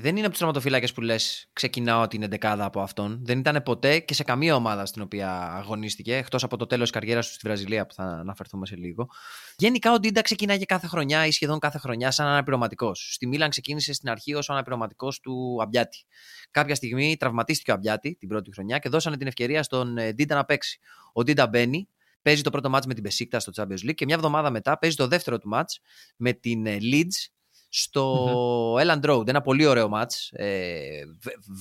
Δεν είναι από τους τερματοφύλακες που λες ξεκινάω την εντεκάδα από αυτόν. Δεν ήταν ποτέ και σε καμία ομάδα στην οποία αγωνίστηκε, εκτός από το τέλος της καριέρας του στη Βραζιλία που θα αναφερθούμε σε λίγο. Γενικά ο Ντίντα ξεκινάγε κάθε χρονιά ή σχεδόν κάθε χρονιά σαν αναπληρωματικός. Στη Μίλαν ξεκίνησε στην αρχή ως αναπληρωματικός του Αμπιάτι. Κάποια στιγμή τραυματίστηκε ο Αμπιάτι την πρώτη χρονιά και δώσανε την ευκαιρία στον ε, Ντίντα να παίξει. Ο Ντίντα μπαίνει, παίζει το πρώτο ματς με την Μπεσίκτας στο Champions League και μια εβδομάδα μετά παίζει το δεύτερο του ματς με την ε, Leeds στο mm Elland Road. Ένα πολύ ωραίο ματς. Ε,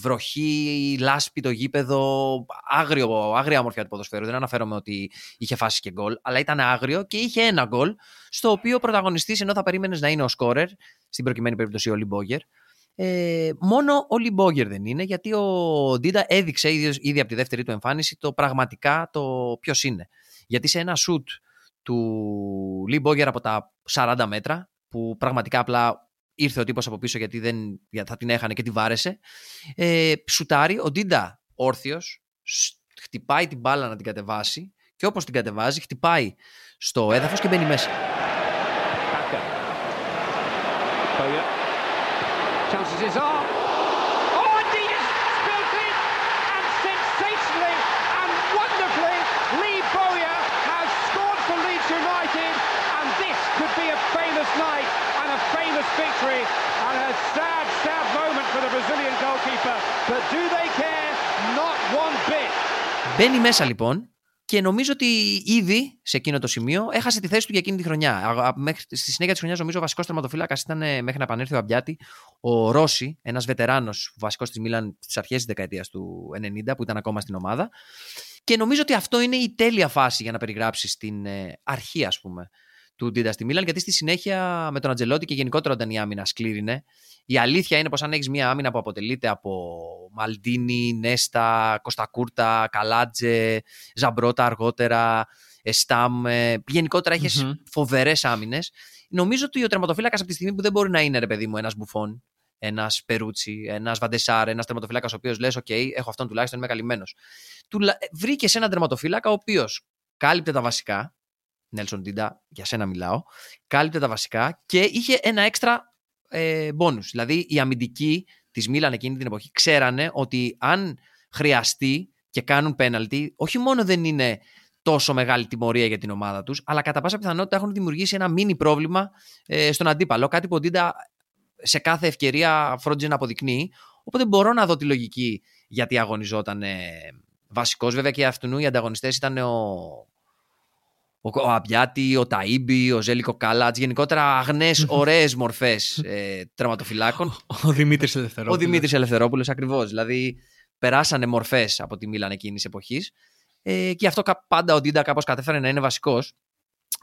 βροχή, λάσπη το γήπεδο, άγριο, άγρια ομορφιά του ποδοσφαίρου. Δεν αναφέρομαι ότι είχε φάσεις και γκολ, αλλά ήταν άγριο και είχε ένα γκολ, στο οποίο ο πρωταγωνιστής, ενώ θα περίμενες να είναι ο σκόρερ, στην προκειμένη περίπτωση ο Λι Μπόγιερ, ε, μόνο ο Λι Μπόγιερ δεν είναι, γιατί ο Ντίντα έδειξε ήδη, ήδη από τη δεύτερη του εμφάνιση το πραγματικά το ποιος είναι. Γιατί σε ένα σουτ του Λι Μπόγιερ από τα 40 μέτρα, που πραγματικά απλά ήρθε ο τύπος από πίσω γιατί δεν, θα την έχανε και τη βάρεσε, ε, σουτάρει, ο Ντίντα όρθιος, χτυπάει την μπάλα να την κατεβάσει και όπως την κατεβάζει χτυπάει στο έδαφος και μπαίνει μέσα. Μπαίνει μέσα λοιπόν και νομίζω ότι ήδη σε εκείνο το σημείο έχασε τη θέση του για εκείνη τη χρονιά. Μέχρι, στη συνέχεια της χρονιάς, νομίζω, ο βασικός τερματοφύλακας ήταν ε, μέχρι να επανέλθει ο Αμπιάτι ο Ρόσι, ένας βετεράνος βασικός της Μίλαν στις αρχές της δεκαετίας του 90, που ήταν ακόμα στην ομάδα. Και νομίζω ότι αυτό είναι η τέλεια φάση για να περιγράψεις την ε, αρχή, ας πούμε, του Ντίντα στη Μίλαν, γιατί στη συνέχεια με τον Αντσελότι και γενικότερα όταν η άμυνα σκλήρυνε, η αλήθεια είναι πως αν έχεις μια άμυνα που αποτελείται από Μαλντίνι, Νέστα, Κωστακούρτα, Καλάτζε, Ζαμπρότα αργότερα, Σταμ, ε, γενικότερα έχεις mm-hmm. φοβερές άμυνες. Νομίζω ότι ο τερματοφύλακας από τη στιγμή που δεν μπορεί να είναι, ρε παιδί μου, ένας Μπουφόν, ένας Περούτσι, ένας Βαν ντερ Σαρ, ένας τερματοφύλακας ο οποίος λες: OK, έχω αυτόν τουλάχιστον, είμαι καλυμμένος. Βρήκες έναν τερματοφύλακα ο οποίος κάλυπτε τα βασικά, Νέλσον Ντίντα, για σένα μιλάω, κάλυπτε τα βασικά και είχε ένα έξτρα ε, Δηλαδή οι αμυντικοί της Μίλαν εκείνη την εποχή ξέρανε ότι αν χρειαστεί και κάνουν πέναλτι, όχι μόνο δεν είναι τόσο μεγάλη τιμωρία για την ομάδα τους, αλλά κατά πάσα πιθανότητα έχουν δημιουργήσει ένα μίνι πρόβλημα ε, στον αντίπαλο. Κάτι που ο Ντίντα σε κάθε ευκαιρία φρόντιζε να αποδεικνύει. Οπότε μπορώ να δω τη λογική γιατί αγωνιζόταν ε, βασικός. Βέβαια και αυτού οι ανταγωνιστές ήταν ο, ο Αμπιάτι, ο Ταΐμπι, ο Ζέλικο Κάλατς, γενικότερα αγνές, ωραίες μορφές ε, τερματοφυλάκων. Ο Δημήτρης Ελευθερόπουλος. Ο Δημήτρης Ελευθερόπουλος, ακριβώς. Δηλαδή, περάσανε μορφές από τη Μίλαν εκείνης εποχής. Ε, και αυτό πάντα ο Ντίντα κάπως κατέφερε να είναι βασικός.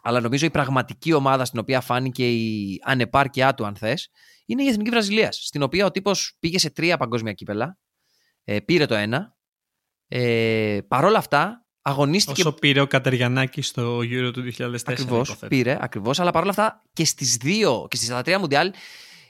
Αλλά νομίζω η πραγματική ομάδα στην οποία φάνηκε η ανεπάρκειά του, αν θες, είναι η Εθνική Βραζιλίας. Στην οποία ο τύπος πήγε σε τρία παγκόσμια κύπελα. Ε, πήρε το ένα. Ε, Παρ' όλα αυτά, αγωνίστηκε. Όσο πήρε ο Κατεργιαννάκης στο Euro του 2004. Ακριβώς, πήρε, ακριβώς. Αλλά παρόλα αυτά και στις δύο και στα τρία Μουντιάλ,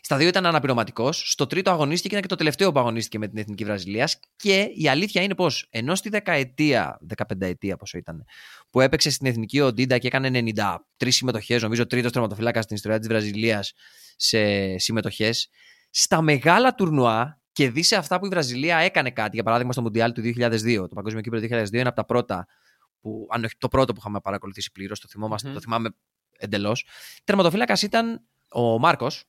στα δύο ήταν αναπληρωματικός. Στο τρίτο αγωνίστηκε και ήταν και το τελευταίο που αγωνίστηκε με την Εθνική Βραζιλίας. Και η αλήθεια είναι πως ενώ στη δεκαετία, 15 ετία πόσο ήταν, που έπαιξε στην Εθνική ο Ντίντα και έκανε 93 συμμετοχές, νομίζω τρίτος τερματοφύλακας στην ιστορία της Βραζιλίας σε συμμετοχές. Στα μεγάλα τουρνουά και δει σε αυτά που η Βραζιλία έκανε κάτι. Για παράδειγμα, στο Μουντιάλ του 2002, το Παγκόσμιο Κύπρο του 2002 είναι από τα πρώτα, που, αν όχι το πρώτο που είχαμε παρακολουθήσει πλήρως, το, mm. το θυμάμαι εντελώς. Τερματοφύλακας ήταν ο Μάρκος,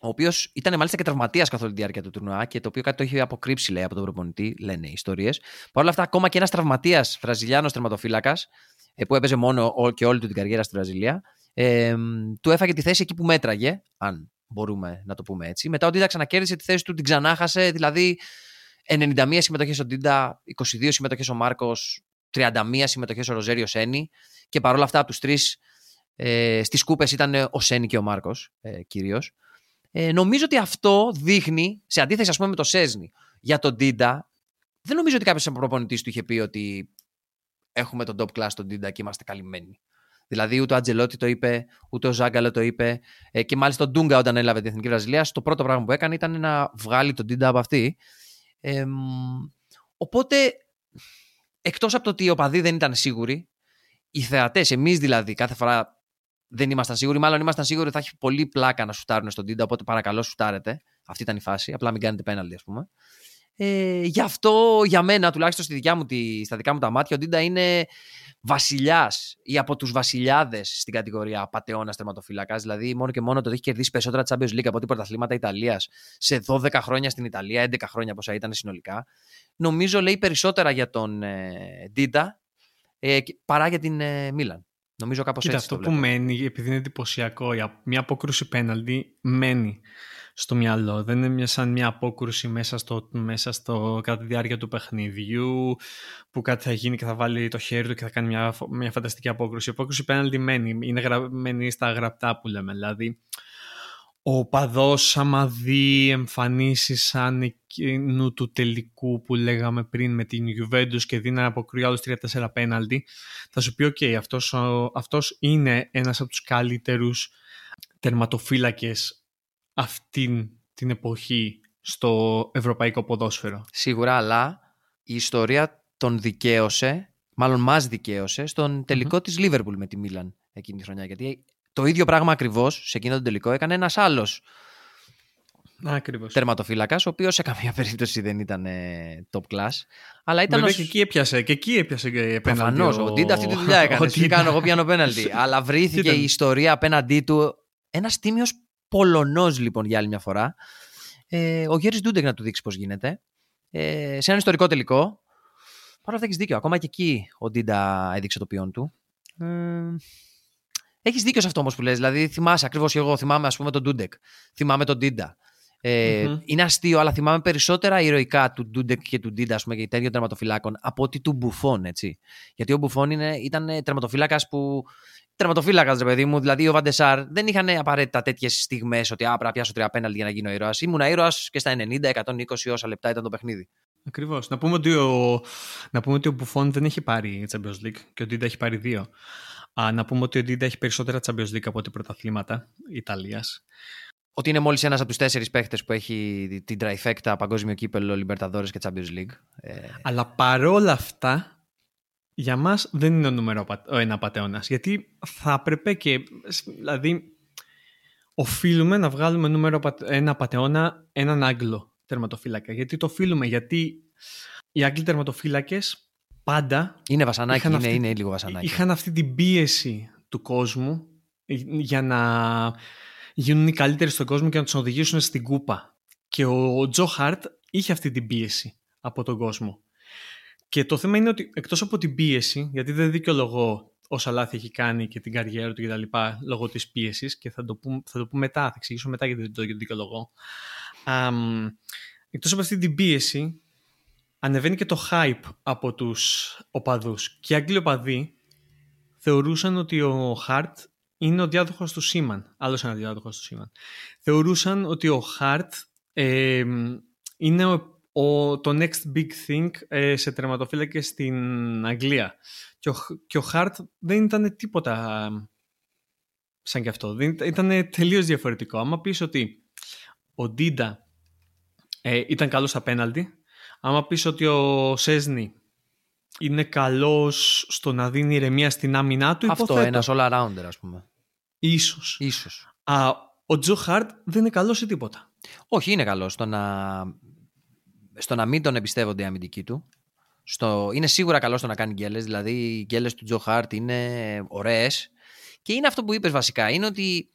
ο οποίος ήταν μάλιστα και τραυματίας καθ' όλη τη διάρκεια του τουρνουά και το οποίο κάτι το είχε αποκρύψει, λέει, από τον προπονητή, λένε οι ιστορίες. Παρ' όλα αυτά, ακόμα και ένας τραυματίας Βραζιλιάνος τερματοφύλακας, ε, που έπαιζε μόνο και όλη του την καριέρα στη Βραζιλία, ε, του έφαγε τη θέση εκεί που μέτραγε, αν μπορούμε να το πούμε έτσι. Μετά ο Ντίντα ξανακέρδισε τη θέση του, την ξανάχασε, δηλαδή 91 συμμετοχές ο Ντίντα, 22 συμμετοχές ο Μάρκος, 31 συμμετοχές ο Ροζέριο Σένι και παρόλα αυτά από τους τρεις Ε, Στις κούπες ήταν ο Σένι και ο Μάρκος ε, κυρίως. Ε, νομίζω ότι αυτό δείχνει, σε αντίθεση ας πούμε με το Σέσνη, για τον Ντίντα, δεν νομίζω ότι κάποιος προπονητής του είχε πει ότι έχουμε τον top class τον Ντίντα και είμαστε καλυμμένοι. Δηλαδή ούτε ο Αντσελότι το είπε, ούτε ο Ζαγκάλο το είπε. Ε, και μάλιστα ο Ντούγκα όταν έλαβε την Εθνική Βραζιλία, το πρώτο πράγμα που έκανε ήταν να βγάλει τον Ντίντα από αυτή. Ε, οπότε, εκτός από το ότι οι οπαδοί δεν ήταν σίγουροι, οι θεατές, εμείς δηλαδή, κάθε φορά δεν ήμασταν σίγουροι. Μάλλον ήμασταν σίγουροι ότι θα έχει πολύ πλάκα να σουτάρουν στον Ντίντα. Οπότε παρακαλώ, σουτάρετε. Αυτή ήταν η φάση. Απλά μην κάνετε πέναλτι, ας πούμε. Ε, γι' αυτό για μένα, τουλάχιστον στη δικιά μου, τη, στα δικά μου τα μάτια, ο Ντίντα είναι βασιλιάς ή από τους βασιλιάδες στην κατηγορία απατεώνας τερματοφύλακας. Δηλαδή, μόνο και μόνο το ότι έχει κερδίσει περισσότερα Champions League από ό,τι πρωταθλήματα Ιταλίας σε 12 χρόνια στην Ιταλία, 11 χρόνια πόσα ήταν συνολικά. Νομίζω λέει περισσότερα για τον ε, Ντίντα ε, παρά για την ε, Μίλαν. Νομίζω κάπως έτσι. Αυτό που μένει, επειδή είναι εντυπωσιακό, μια απόκρουση πέναλτι μένει στο μυαλό. Δεν είναι μια, σαν μια απόκρουση μέσα, στο, μέσα στο, κατά τη διάρκεια του παιχνιδιού που κάτι θα γίνει και θα βάλει το χέρι του και θα κάνει μια, μια φανταστική απόκρουση. Η απόκρουση πέναλτι μένει. Είναι γραμμένη στα γραπτά που λέμε. Δηλαδή, ο παδός άμα δει εμφανίσεις σαν εκείνου του τελικού που λέγαμε πριν με την Juventus και δει να αποκρούει άλλους 3-4 πέναλτι θα σου πει ok αυτός, αυτός είναι ένας από τους καλύτερους τερματοφύλακες αυτήν την εποχή στο ευρωπαϊκό ποδόσφαιρο. Σίγουρα, αλλά η ιστορία τον δικαίωσε, μάλλον μας δικαίωσε, στον τελικό mm-hmm. της Λίβερπουλ με τη Μίλαν εκείνη τη χρονιά. Γιατί το ίδιο πράγμα ακριβώς σε εκείνο τον τελικό έκανε ένας άλλος τερματοφύλακας, ο οποίος σε καμία περίπτωση δεν ήταν ε, top class. Αλλά ήταν Βέβαια, ως... και εκεί έπιασε, και εκεί έπιασε και Προφανώς. Ο Ντίντα αυτή τη δουλειά έκανε. Τι κάνω εγώ πιάνω πέναλτι. Αλλά βρέθηκε η ιστορία απέναντί του. Ένας τίμιος Πολωνός λοιπόν για άλλη μια φορά. Ε, ο Γέρζι Ντούντεκ να του δείξει πώς γίνεται. Ε, σε ένα ιστορικό τελικό. Παρά αυτά έχεις δίκιο. Ακόμα και εκεί ο Ντίντα έδειξε το ποιόν του. Ε, έχεις δίκιο σε αυτό όμως που λες. Δηλαδή, θυμάσαι ακριβώς και εγώ. Θυμάμαι, ας πούμε, τον Ντούντεκ. Θυμάμαι τον Ντίντα. Ε, mm-hmm. Είναι αστείο, αλλά θυμάμαι περισσότερα ηρωικά του Ντούντεκ και του Ντίντα, ας πούμε, και τέτοιων τερματοφυλάκων από ότι του Μπουφόν, έτσι. Γιατί ο Μπουφόν είναι, ήταν τερματοφύλακας που. Τερματοφύλακας, ρε παιδί μου, δηλαδή ο Βαν ντερ Σάρ δεν είχαν απαραίτητα τέτοιες στιγμές ότι πρέπει να πιάσω τρία πέναλτι για να γίνω ήρωας. Ήμουν ήρωας και στα 90, 120 όσα λεπτά ήταν το παιχνίδι. Ακριβώς. Να, πούμε ότι ο... να πούμε ότι ο Μπουφόν δεν έχει πάρει Champions League και ο Ντίντα έχει πάρει δύο. Α, να πούμε ότι ο Ντίντα έχει περισσότερα Champions League από ό,τι πρωταθλήματα Ιταλίας. Ότι είναι μόλις ένας από τους τέσσερις παίχτες που έχει την trifecta Παγκόσμιο Κύπελο, Λιμπερταδόρε και Champions League. Ε... Αλλά παρόλα αυτά, για μας δεν είναι ο νούμερο ο ένα πατεώνας. Γιατί θα έπρεπε και. Δηλαδή, οφείλουμε να βγάλουμε νούμερο ένα πατεώνα έναν Άγγλο τερματοφύλακα. Γιατί το οφείλουμε, γιατί οι Άγγλοι τερματοφύλακες πάντα. Είναι βασανάκι, είναι, αυτή, είναι λίγο βασανάκι. Είχαν αυτή την πίεση του κόσμου για να γίνουν οι καλύτεροι στον κόσμο και να τους οδηγήσουν στην κούπα. Και ο Τζο Χαρτ είχε αυτή την πίεση από τον κόσμο. Και το θέμα είναι ότι εκτός από την πίεση, γιατί δεν δικαιολογώ όσα λάθη έχει κάνει και την καριέρα του κτλ. λόγω της πίεσης και θα το, πούμε, θα το πούμε μετά, θα εξηγήσω μετά γιατί δεν το δικαιολογώ. Um, εκτός από αυτή την πίεση, ανεβαίνει και το hype από τους οπαδούς. Και οι Άγγλοι οπαδοί θεωρούσαν ότι ο Χαρτ είναι ο διάδοχος του Σίμαν. Άλλος ένας διάδοχος του Σίμαν. Θεωρούσαν ότι ο Χαρτ ε, είναι ο, το next big thing ε, σε τερματοφύλακες στην Αγγλία. Και ο, και ο Χαρτ δεν ήταν τίποτα σαν κι αυτό. Δεν, ήταν τελείως διαφορετικό. Άμα πεις ότι ο Ντίντα ε, ήταν καλός στα πέναλτι, άμα πεις ότι ο Σέσνη είναι καλός στο να δίνει ηρεμία στην άμυνά του, Αυτό, υποθέτω. ένας all-arounder ας πούμε. Ίσως. Ίσως. Α, ο Τζο Χάρτ δεν είναι καλός σε τίποτα. Όχι, είναι καλός στο να, στο να μην τον εμπιστεύονται οι αμυντικοί του. Στο... Είναι σίγουρα καλό στο να κάνει γκέλες. Δηλαδή, οι γκέλες του Τζο Χάρτ είναι ωραίες. Και είναι αυτό που είπες βασικά. Είναι ότι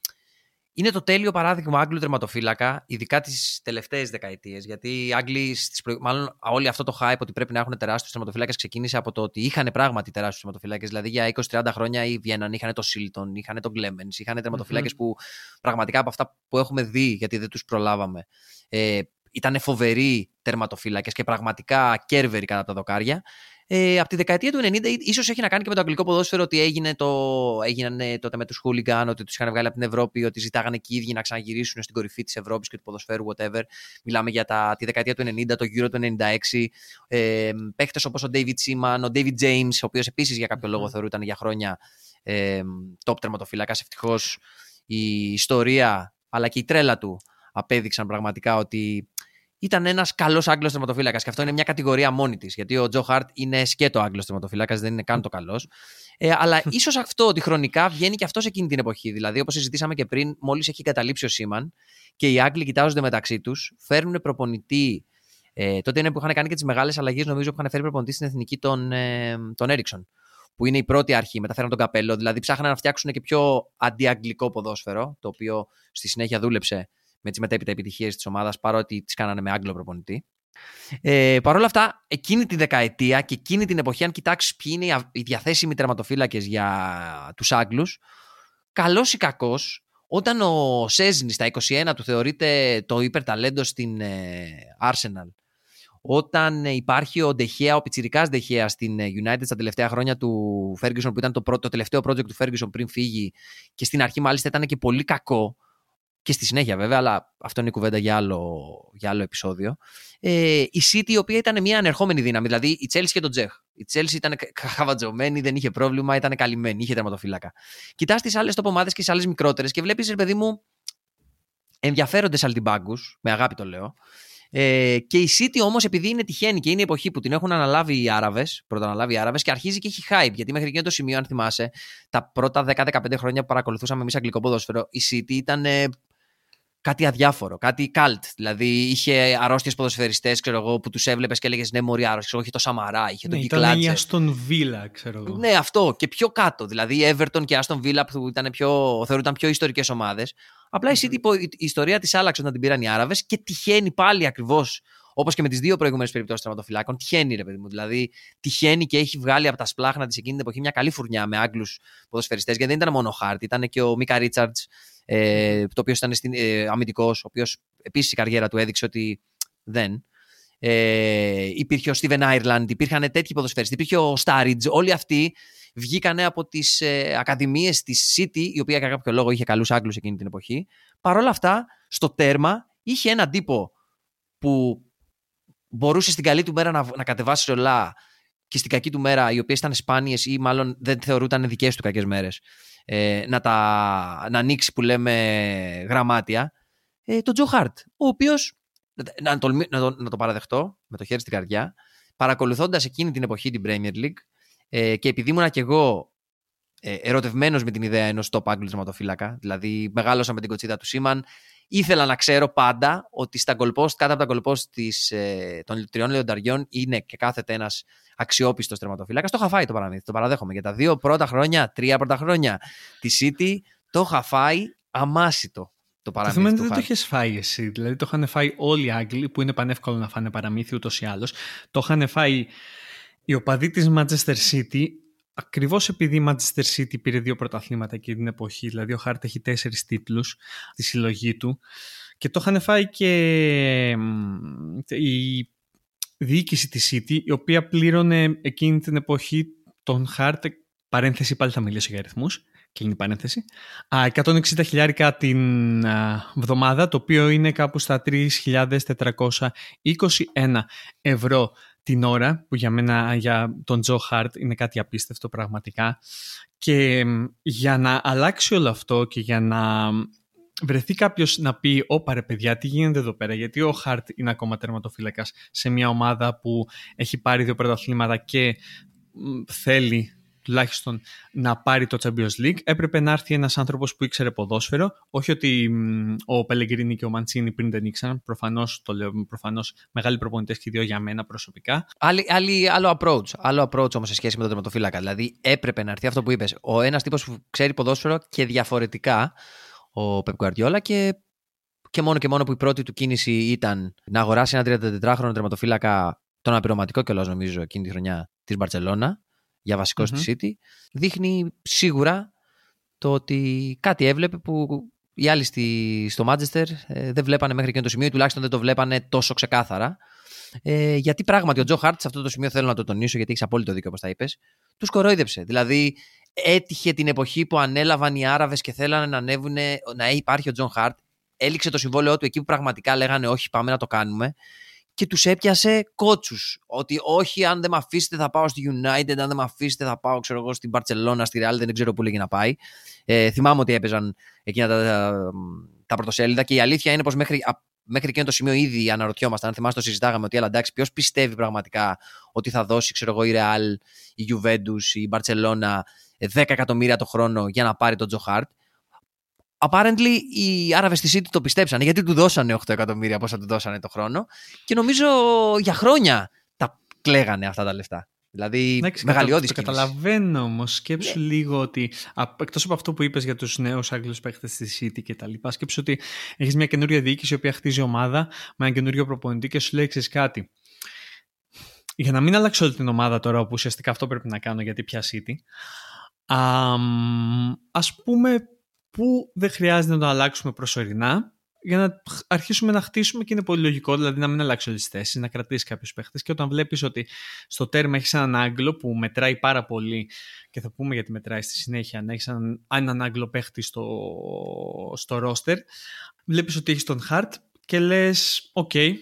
είναι το τέλειο παράδειγμα Άγγλου τερματοφύλακα, ειδικά τις τελευταίες δεκαετίες. Γιατί οι Άγγλοι, μάλλον όλο αυτό το hype ότι πρέπει να έχουν τεράστιους τερματοφύλακες ξεκίνησε από το ότι είχαν πράγματι τεράστιους τερματοφύλακες. Δηλαδή για 20-30 χρόνια οι Βιέναν είχαν το Σίλτον, είχαν τον Γκλέμενς, είχαν τερματοφύλακες mm-hmm. που πραγματικά από αυτά που έχουμε δει, γιατί δεν τους προλάβαμε, ε, ήταν φοβεροί τερματοφύλακες και πραγματικά κέρβεροι κατά τα δοκάρια. Ε, από τη δεκαετία του 90 ίσως έχει να κάνει και με το αγγλικό ποδόσφαιρο ότι έγινε το, έγιναν τότε με τους χούλιγκαν, ότι τους είχαν βγάλει από την Ευρώπη, ότι ζητάγανε και οι ίδιοι να ξαναγυρίσουν στην κορυφή της Ευρώπης και του ποδοσφαίρου, whatever. Μιλάμε για τα, τη δεκαετία του 90, το γύρο του 96. Ε, παίχτες όπως ο David Seaman, ο David James, ο οποίος επίσης για κάποιο λόγο θεωρούταν για χρόνια ε, top τερματοφύλακας. Ευτυχώς η ιστορία αλλά και η τρέλα του απέδειξαν πραγματικά ότι ήταν ένας καλός Άγγλος τερματοφύλακα. Και αυτό είναι μια κατηγορία μόνη της. Γιατί ο Τζο Χαρτ είναι σκέτο Άγγλος τερματοφύλακα, δεν είναι καν το καλός. Ε, αλλά ίσως αυτό ότι χρονικά βγαίνει και αυτό εκείνη την εποχή. Δηλαδή, όπως συζητήσαμε και πριν, μόλις έχει καταλήψει ο Σίμαν και οι Άγγλοι κοιτάζονται μεταξύ τους, φέρνουν προπονητή. Ε, τότε είναι που είχαν κάνει και τις μεγάλες αλλαγές, νομίζω, που είχαν φέρει προπονητή στην εθνική των, ε, τον Έριξον. Που είναι η πρώτη αρχή, μεταφέραν τον καπέλο. Δηλαδή, ψάχναν να φτιάξουν και πιο αντιαγγλικό ποδόσφαιρο, το οποίο στη συνέχεια δούλεψε με τις μετέπειτα επιτυχίες της ομάδας, παρότι τις κάνανε με Άγγλο προπονητή. Ε, Παρ' όλα αυτά, εκείνη τη δεκαετία και εκείνη την εποχή, αν κοιτάξεις ποιοι είναι οι διαθέσιμοι τερματοφύλακες για τους Άγγλους, καλός ή κακός, όταν ο Σέζνη στα 21 του θεωρείται το υπερταλέντο στην ε, Arsenal, όταν υπάρχει ο Ντεχέα, ο πιτσιρικάς Ντεχέα στην ε, United στα τελευταία χρόνια του Ferguson, που ήταν το, πρώτο, το τελευταίο project του Ferguson πριν φύγει, και στην αρχή μάλιστα ήταν και πολύ κακό και στη συνέχεια βέβαια, αλλά αυτό είναι η κουβέντα για άλλο, για άλλο επεισόδιο. Ε, η City, η οποία ήταν μια ανερχόμενη δύναμη, δηλαδή η Chelsea και το Τζεχ. Η Chelsea ήταν χαβατζωμένη, δεν είχε πρόβλημα, ήταν καλυμμένη, είχε τερματοφύλακα. Κοιτάς τις άλλες τοπομάδες και τις άλλες μικρότερες και βλέπεις, ρε παιδί μου, ενδιαφέρονται αλτιμπάγκους, με αγάπη το λέω. Ε, και η City όμως, επειδή είναι τυχαίνει και είναι η εποχή που την έχουν αναλάβει οι Άραβες, πρώτα αναλάβει οι Άραβες και αρχίζει και έχει hype. Γιατί μέχρι εκείνο το σημείο, αν θυμάσαι, τα πρώτα 10-15 χρόνια που παρακολουθούσαμε εμείς αγγλικό ποδόσφαιρο, η City ήταν κάτι αδιάφορο, κάτι καλτ. Δηλαδή είχε αρρώστιες ποδοσφαιριστές, ξέρω εγώ, που τους έβλεπες και έλεγες Ναι, Μωρή, άρρωστο. Είχε το Σαμαρά, είχε ναι, τον Κυκλάτσε. Ήταν η Αστον Βίλα, ξέρω εγώ. Ναι, αυτό. Και πιο κάτω. Δηλαδή η Everton και η Αστον Βίλα που ήταν πιο, θεωρούνταν πιο ιστορικές ομάδες. Απλά η, η ιστορία της άλλαξε όταν την πήραν οι Άραβες και τυχαίνει πάλι ακριβώς Όπως και με τις δύο προηγούμενες περιπτώσεις τραυματοφυλάκων, τυχαίνει ρε παιδί μου. Δηλαδή, τυχαίνει και έχει βγάλει από τα σπλάχνα της εκείνη την εποχή μια καλή φουρνιά με Άγγλους ποδοσφαιριστές. Γιατί δεν ήταν μόνο ο Χάρτ, ήταν και ο Μίκα Ρίτσαρτς, ε, το οποίος ήταν ε, αμυντικός, ο οποίος επίσης η καριέρα του έδειξε ότι δεν. Ε, υπήρχε ο Στίβεν Άιρλαντ, υπήρχαν τέτοιοι ποδοσφαιριστές, υπήρχε ο Στάριτζ. Όλοι αυτοί βγήκανε από τις ε, ακαδημίες της City, η οποία για κάποιο λόγο είχε καλούς Άγγλους εκείνη την εποχή. Παρ' όλα αυτά, στο τέρμα είχε έναν τύπο που μπορούσες στην καλή του μέρα να, να κατεβάσεις ρολά και στην κακή του μέρα, οι οποίες ήταν σπάνιες ή μάλλον δεν θεωρούταν δικές του κακές μέρες, ε, να, τα, να ανοίξει που λέμε γραμμάτια, ε, τον Τζο Χάρτ, ο οποίος, να, το, να, το, να το παραδεχτώ με το χέρι στην καρδιά, παρακολουθώντας εκείνη την εποχή την Premier League ε, και επειδή ήμουν και εγώ ε, ερωτευμένος με την ιδέα ενός top Άγγλου τερματοφύλακα, δηλαδή μεγάλωσα με την κοτσίδα του Σίμαν, ήθελα να ξέρω πάντα ότι στα goal κάτω από τα goal post ε, των τριών λεονταριών είναι και κάθεται ένας αξιόπιστος τερματοφύλακας. Το είχα φάει το παραμύθι, το παραδέχομαι. Για τα δύο πρώτα χρόνια, τρία πρώτα χρόνια της City, το είχα φάει αμάσιτο. Το παραμύθι. Το δεν το είχες φάει εσύ. Δηλαδή το είχαν φάει όλοι οι Άγγλοι που είναι πανεύκολο να φάνε παραμύθι ούτως ή άλλως. Το είχαν φάει οι οπαδοί της Manchester City Ακριβώς επειδή η Manchester City πήρε δύο πρωταθλήματα εκείνη την εποχή, δηλαδή ο Χάρτ έχει τέσσερις τίτλους στη συλλογή του και το είχαν φάει και η διοίκηση της City, η οποία πλήρωνε εκείνη την εποχή τον Χάρτ, παρένθεση πάλι θα μιλήσω για αριθμούς, κλείνει παρένθεση, 160 χιλιάρικα την βδομάδα, το οποίο είναι κάπου στα 3.421 ευρώ την ώρα που για μένα, για τον Τζο Χάρτ είναι κάτι απίστευτο πραγματικά. Και για να αλλάξει όλο αυτό και για να βρεθεί κάποιος να πει «Ωπα ρε παιδιά, τι γίνεται εδώ πέρα» γιατί ο Χάρτ είναι ακόμα τερματοφύλακας σε μια ομάδα που έχει πάρει δύο πρωταθλήματα και θέλει τουλάχιστον να πάρει το Champions League, έπρεπε να έρθει ένας άνθρωπος που ήξερε ποδόσφαιρο. Όχι ότι ο Πελεγκρίνη και ο Μαντσίνη πριν δεν ήξεραν, προφανώς το λέω, προφανώς μεγάλοι προπονητές και δύο για μένα προσωπικά. Άλλη, άλλη, άλλο approach, άλλο approach όμως σε σχέση με τον τερματοφύλακα. Δηλαδή έπρεπε να έρθει αυτό που είπες, ο ένας τύπος που ξέρει ποδόσφαιρο και διαφορετικά ο Πεπ Guardiola και και μόνο και μόνο που η πρώτη του κίνηση ήταν να αγοράσει ένα 34χρονο τερματοφύλακα, τον απειρωματικό κιόλας νομίζω εκείνη τη χρονιά της Μπαρσελόνα, για βασικό mm-hmm. στη City, δείχνει σίγουρα το ότι κάτι έβλεπε που οι άλλοι στη, στο Manchester ε, δεν βλέπανε μέχρι εκείνο το σημείο, τουλάχιστον δεν το βλέπανε τόσο ξεκάθαρα. Ε, γιατί πράγματι ο Τζο Χαρτ, σε αυτό το σημείο θέλω να το τονίσω, γιατί έχεις απόλυτο δίκιο όπως τα είπες, του κορόιδεψε. Δηλαδή, έτυχε την εποχή που ανέλαβαν οι Άραβες και θέλανε να ανέβουν, να υπάρχει ο Τζο Χαρτ. Έληξε το συμβόλαιό του εκεί που πραγματικά λέγανε Όχι, πάμε να το κάνουμε. Και τους έπιασε κότσους. Ότι όχι, αν δεν με αφήσετε θα πάω στη United, αν δεν με αφήσετε θα πάω ξέρω εγώ, στην Barcelona, στη Real, δεν ξέρω πού έλεγε να πάει. Ε, θυμάμαι ότι έπαιζαν εκείνα τα, τα, τα πρωτοσέλιδα και η αλήθεια είναι πως μέχρι, μέχρι εκείνο το σημείο ήδη αναρωτιόμασταν. Αν θυμάστε, το συζητάγαμε ότι, αλλά εντάξει, ποιος πιστεύει πραγματικά ότι θα δώσει, ξέρω εγώ, η Real, η Juventus, η Barcelona 10 εκατομμύρια το χρόνο για να πάρει τον Τζο Χάρτ. Apparently οι Άραβε στη City το πιστέψανε γιατί του δώσανε 8 εκατομμύρια πόσα του δώσανε το χρόνο και νομίζω για χρόνια τα κλαίγανε αυτά τα λεφτά. Δηλαδή, ναι, μεγαλειώδης Το καταλαβαίνω όμως. Σκέψου ναι. λίγο ότι εκτός από αυτό που είπες για τους νέους Άγγλους παίχτες στη City και τα λοιπά, σκέψου ότι έχεις μια καινούρια διοίκηση η οποία χτίζει ομάδα με ένα καινούριο προπονητή και σου λέει κάτι. Για να μην αλλάξω όλη την ομάδα τώρα, που ουσιαστικά αυτό πρέπει να κάνω γιατί πια City, Α ας πούμε που δεν χρειάζεται να το αλλάξουμε προσωρινά για να αρχίσουμε να χτίσουμε και είναι πολύ λογικό, δηλαδή να μην αλλάξει όλες τις θέσεις, να κρατήσει κάποιους παίχτες. Και όταν βλέπεις ότι στο τέρμα έχεις έναν Άγγλο που μετράει πάρα πολύ, και θα πούμε γιατί μετράει στη συνέχεια, να έχεις έναν, έναν Άγγλο παίχτη στο, στο roster, βλέπεις ότι έχεις τον Hart και λες: OK,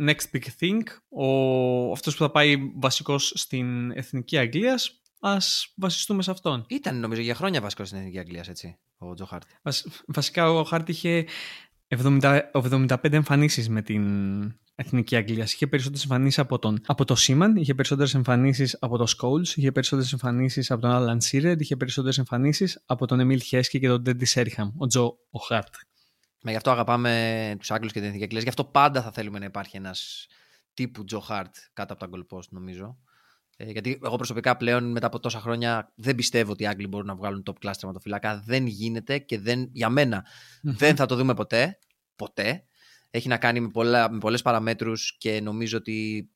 next big thing. Ο, αυτός που θα πάει βασικός στην Εθνική Αγγλίας ας βασιστούμε σε αυτόν. Ήταν νομίζω για χρόνια βασικός στην Εθνική Αγγλίας, έτσι, ο Τζο Χάρτ. βασικά ο Χάρτ είχε 70, 75 εμφανίσεις με την Εθνική Αγγλία. Είχε περισσότερες εμφανίσεις από, τον, από το Σίμαν, είχε περισσότερες εμφανίσεις από το Σκόλ, είχε περισσότερες εμφανίσεις από τον Άλαν Σίρεντ, είχε περισσότερες εμφανίσεις από τον Εμίλ Χέσκι και τον Ντέντι Σέριχαμ, ο Τζο ο Χάρτ. Μα γι' αυτό αγαπάμε τους Άγγλους και την Εθνική Αγγλία. Γι' αυτό πάντα θα θέλουμε να υπάρχει ένας τύπου Τζο Χάρτ κάτω από τα goal νομίζω. Ε, γιατί εγώ προσωπικά πλέον μετά από τόσα χρόνια δεν πιστεύω ότι οι Άγγλοι μπορούν να βγάλουν top class τερματοφυλάκα. Δεν γίνεται και δεν, για μένα δεν θα το δούμε ποτέ. Ποτέ. Έχει να κάνει με, πολλά, με πολλές παραμέτρους και νομίζω ότι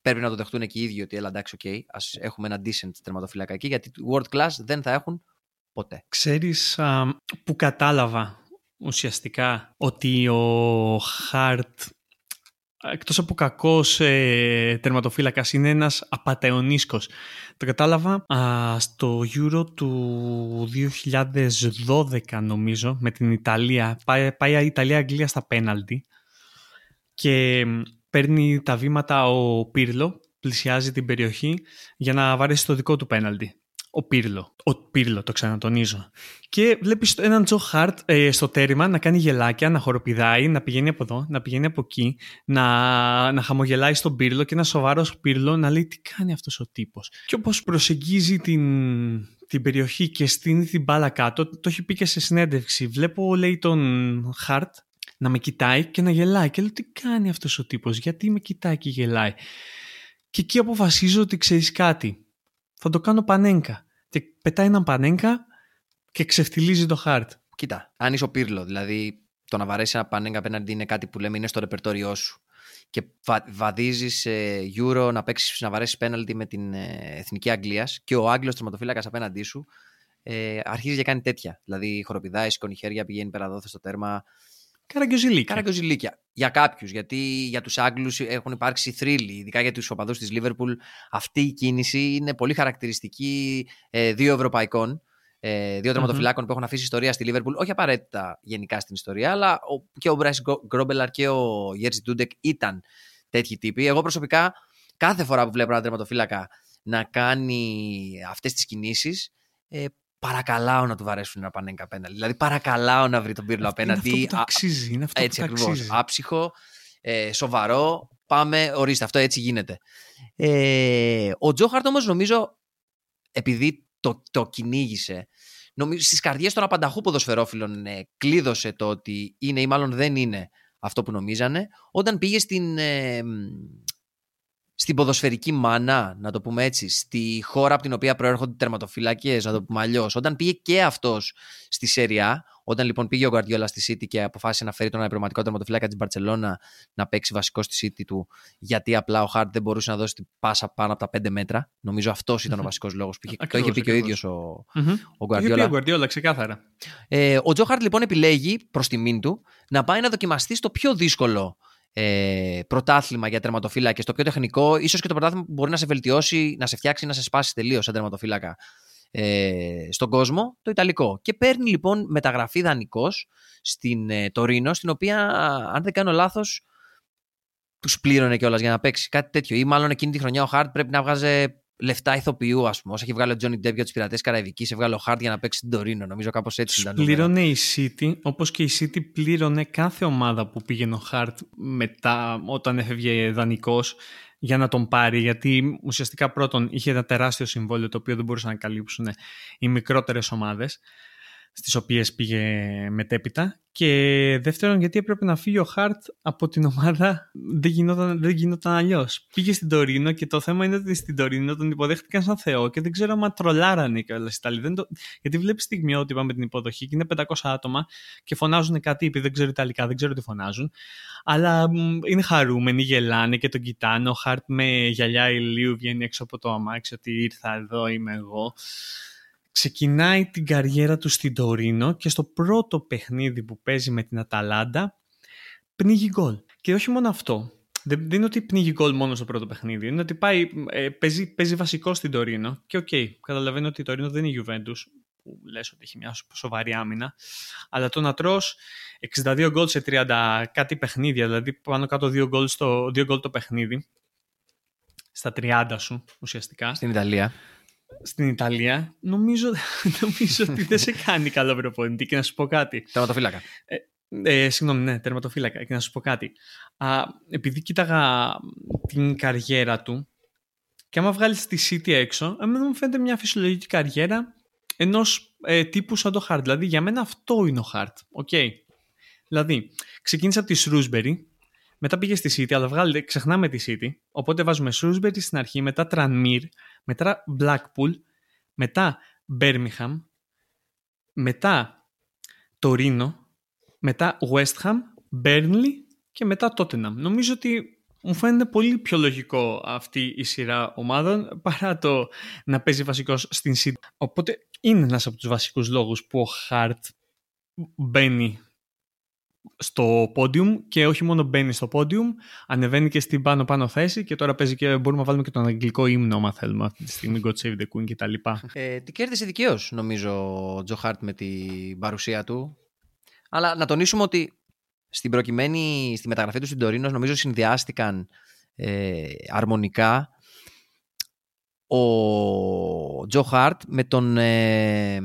πρέπει να το δεχτούν και οι ίδιοι ότι έλα εντάξει, okay, ας έχουμε ένα decent τερματοφυλάκα εκεί γιατί world class δεν θα έχουν ποτέ. Ξέρεις που κατάλαβα ουσιαστικά ότι ο Χαρτ εκτός από κακός ε, τερματοφύλακας είναι ένας απατεωνίσκος. Το κατάλαβα στο Euro του 2012 νομίζω με την Ιταλία. Πάει, πάει η Ιταλία-Αγγλία στα πέναλτι και παίρνει τα βήματα ο Πύρλο, πλησιάζει την περιοχή για να βαρέσει το δικό του πέναλτι ο Πύρλο. Ο Πύρλο, το ξανατονίζω. Και βλέπεις έναν Τζο Χαρτ ε, στο τέρημα να κάνει γελάκια, να χοροπηδάει, να πηγαίνει από εδώ, να πηγαίνει από εκεί, να, να χαμογελάει στον Πύρλο και ένα σοβαρός Πύρλο να λέει τι κάνει αυτός ο τύπος. Και όπως προσεγγίζει την, την περιοχή και στείνει την μπάλα κάτω, το έχει πει και σε συνέντευξη. Βλέπω, λέει, τον Χαρτ να με κοιτάει και να γελάει. Και λέω τι κάνει αυτός ο τύπος, γιατί με κοιτάει και γελάει. Και εκεί αποφασίζω ότι ξέρεις κάτι θα το κάνω πανέγκα. Και πετάει έναν πανέγκα και ξεφτιλίζει το χάρτ. Κοίτα, αν είσαι ο Πύρλο, δηλαδή το να βαρέσεις ένα πανέγκα απέναντι είναι κάτι που λέμε είναι στο ρεπερτόριό σου. Και βα, βαδίζεις σε Euro να παίξεις να βαρέσεις πέναλτι με την ε, εθνική Αγγλίας και ο Άγγλος τερματοφύλακας απέναντί σου ε, αρχίζει και κάνει τέτοια. Δηλαδή χοροπηδάει, σηκώνει χέρια, πηγαίνει πέρα στο τέρμα. Καραγκιόζηλίκια. Καραγκιόζηλίκια. Για κάποιους. Γιατί για τους Άγγλους έχουν υπάρξει θρύλοι, ειδικά για τους οπαδούς της Λίβερπουλ. Αυτή η κίνηση είναι πολύ χαρακτηριστική ε, δύο Ευρωπαϊκών. Ε, δύο τερματοφυλάκων mm-hmm. που έχουν αφήσει ιστορία στη Λίβερπουλ. Όχι απαραίτητα γενικά στην ιστορία, αλλά ο, και ο Μπράι Γκρόμπελαρ και ο Γέρζι Ντούντεκ ήταν τέτοιοι τύποι. Εγώ προσωπικά κάθε φορά που βλέπω ένα τερματοφύλακα να κάνει αυτές τις κινήσεις, ε, παρακαλάω να του βαρέσουν ένα πανέγκα απέναντι. Δηλαδή, παρακαλάω να βρει τον Πύρλο απέναντι. Είναι αυτό που αξίζει. Είναι αυτό έτσι ακριβώς. Άψυχο, ε, σοβαρό. Πάμε, ορίστε, αυτό έτσι γίνεται. Ε, ο Τζόχαρτ όμως νομίζω, επειδή το, το κυνήγησε, νομίζω, στις καρδιές των απανταχού ποδοσφαιρόφιλων ε, κλείδωσε το ότι είναι ή μάλλον δεν είναι αυτό που νομίζανε, όταν πήγε στην, ε, στην ποδοσφαιρική μάνα, να το πούμε έτσι, στη χώρα από την οποία προέρχονται οι τερματοφυλακίε, να το πούμε αλλιώς. Όταν πήγε και αυτός στη Σέρια, όταν λοιπόν πήγε ο Γκουαρδιόλα στη City και αποφάσισε να φέρει τον αναπληρωματικό τερματοφυλάκα της Μπαρσελόνα να παίξει βασικό στη City του, γιατί απλά ο Χάρτ δεν μπορούσε να δώσει την πάσα πάνω από τα 5 μέτρα. Νομίζω αυτός ήταν ο βασικός λόγος που είχε, το είχε πει και ο ίδιος ο, mm-hmm. ο Γκουαρδιόλα. ο Γκουαρδιόλα, ξεκάθαρα. Ε, ο Τζο Χάρτ λοιπόν επιλέγει προς τιμήν του να πάει να δοκιμαστεί στο πιο δύσκολο ε, πρωτάθλημα για τερματοφύλακες, το πιο τεχνικό, ίσως και το πρωτάθλημα που μπορεί να σε βελτιώσει, να σε φτιάξει, να σε σπάσει τελείως σαν τερματοφύλακα ε, στον κόσμο, το Ιταλικό. Και παίρνει λοιπόν μεταγραφή δανεικός στην ε, Τωρίνο, στην οποία, αν δεν κάνω λάθος, τους πλήρωνε κιόλας για να παίξει κάτι τέτοιο. Ή μάλλον εκείνη τη χρονιά ο Χάρτ πρέπει να βγάζε λεφτά ηθοποιού, ας πούμε. Όσο έχει βγάλει ο Τζόνι Ντέπ για τους πειρατές Καραϊβικής, έβγαλε ο Χάρτ για να παίξει την Τωρίνο. Νομίζω κάπως έτσι ήταν. Πλήρωνε η City, όπως και η City πλήρωνε κάθε ομάδα που πήγαινε ο Χάρτ μετά, όταν έφευγε δανεικός, για να τον πάρει. Γιατί ουσιαστικά πρώτον είχε ένα τεράστιο συμβόλαιο το οποίο δεν μπορούσαν να καλύψουν οι μικρότερες ομάδες στις οποίες πήγε μετέπειτα και δεύτερον γιατί έπρεπε να φύγει ο Χαρτ από την ομάδα δεν γινόταν, δεν γινόταν αλλιώς. Πήγε στην Τωρίνο και το θέμα είναι ότι στην Τωρίνο τον υποδέχτηκαν σαν Θεό και δεν ξέρω αν τρολάρανε και όλα Ιταλοί. Το... Γιατί βλέπεις στιγμιότυπα με την υποδοχή και είναι 500 άτομα και φωνάζουν κάτι επειδή δεν ξέρω Ιταλικά, δεν ξέρω τι φωνάζουν. Αλλά είναι χαρούμενοι, γελάνε και τον κοιτάνε. Ο Χαρτ με γυαλιά ηλίου βγαίνει έξω από το αμάξι ότι ήρθα εδώ, είμαι εγώ ξεκινάει την καριέρα του στην Τωρίνο και στο πρώτο παιχνίδι που παίζει με την Αταλάντα πνίγει γκολ. Και όχι μόνο αυτό. Δεν, είναι ότι πνίγει γκολ μόνο στο πρώτο παιχνίδι. Είναι ότι πάει, ε, παίζει, παίζει βασικό στην Τωρίνο. Και οκ, okay, καταλαβαίνω ότι η Τωρίνο δεν είναι η Juventus, που λες ότι έχει μια σοβαρή άμυνα. Αλλά το να τρως 62 γκολ σε 30 κάτι παιχνίδια, δηλαδή πάνω κάτω 2 γκολ, στο, 2 γκολ το παιχνίδι, στα 30 σου ουσιαστικά. Στην Ιταλία στην Ιταλία, νομίζω, νομίζω ότι δεν σε κάνει καλό προπονητή. Και να σου πω κάτι. Τερματοφύλακα. Ε, ε, συγγνώμη, ναι, τερματοφύλακα. Και να σου πω κάτι. Α, επειδή κοίταγα την καριέρα του, και άμα βγάλεις τη City έξω, εμένα μου φαίνεται μια φυσιολογική καριέρα ενός ε, τύπου σαν το Χαρτ. Δηλαδή, για μένα αυτό είναι ο Χαρτ. Okay. Δηλαδή, ξεκίνησε από τη Σρούσμπερι, μετά πήγε στη City, αλλά βγάλε, ξεχνάμε τη City. Οπότε βάζουμε Σρούσμπερι στην αρχή, μετά Τρανμίρ, μετά Blackpool, μετά Birmingham, μετά Τωρίνο, μετά West Ham, Burnley και μετά Tottenham. Νομίζω ότι μου φαίνεται πολύ πιο λογικό αυτή η σειρά ομάδων παρά το να παίζει βασικός στην City. Οπότε είναι ένας από τους βασικούς λόγους που ο Χαρτ μπαίνει στο podium και όχι μόνο μπαίνει στο podium, ανεβαίνει και στην πάνω-πάνω θέση και τώρα παίζει και μπορούμε να βάλουμε και τον αγγλικό ύμνο, άμα θέλουμε αυτή τη στιγμή, God Save the Queen κτλ. Ε, τι κέρδισε δικαίως, νομίζω, ο Τζο Χάρτ με την παρουσία του. Αλλά να τονίσουμε ότι στην προκειμένη, στη μεταγραφή του στην Τωρίνο, νομίζω συνδυάστηκαν ε, αρμονικά ο Τζο Χάρτ με τον, ε,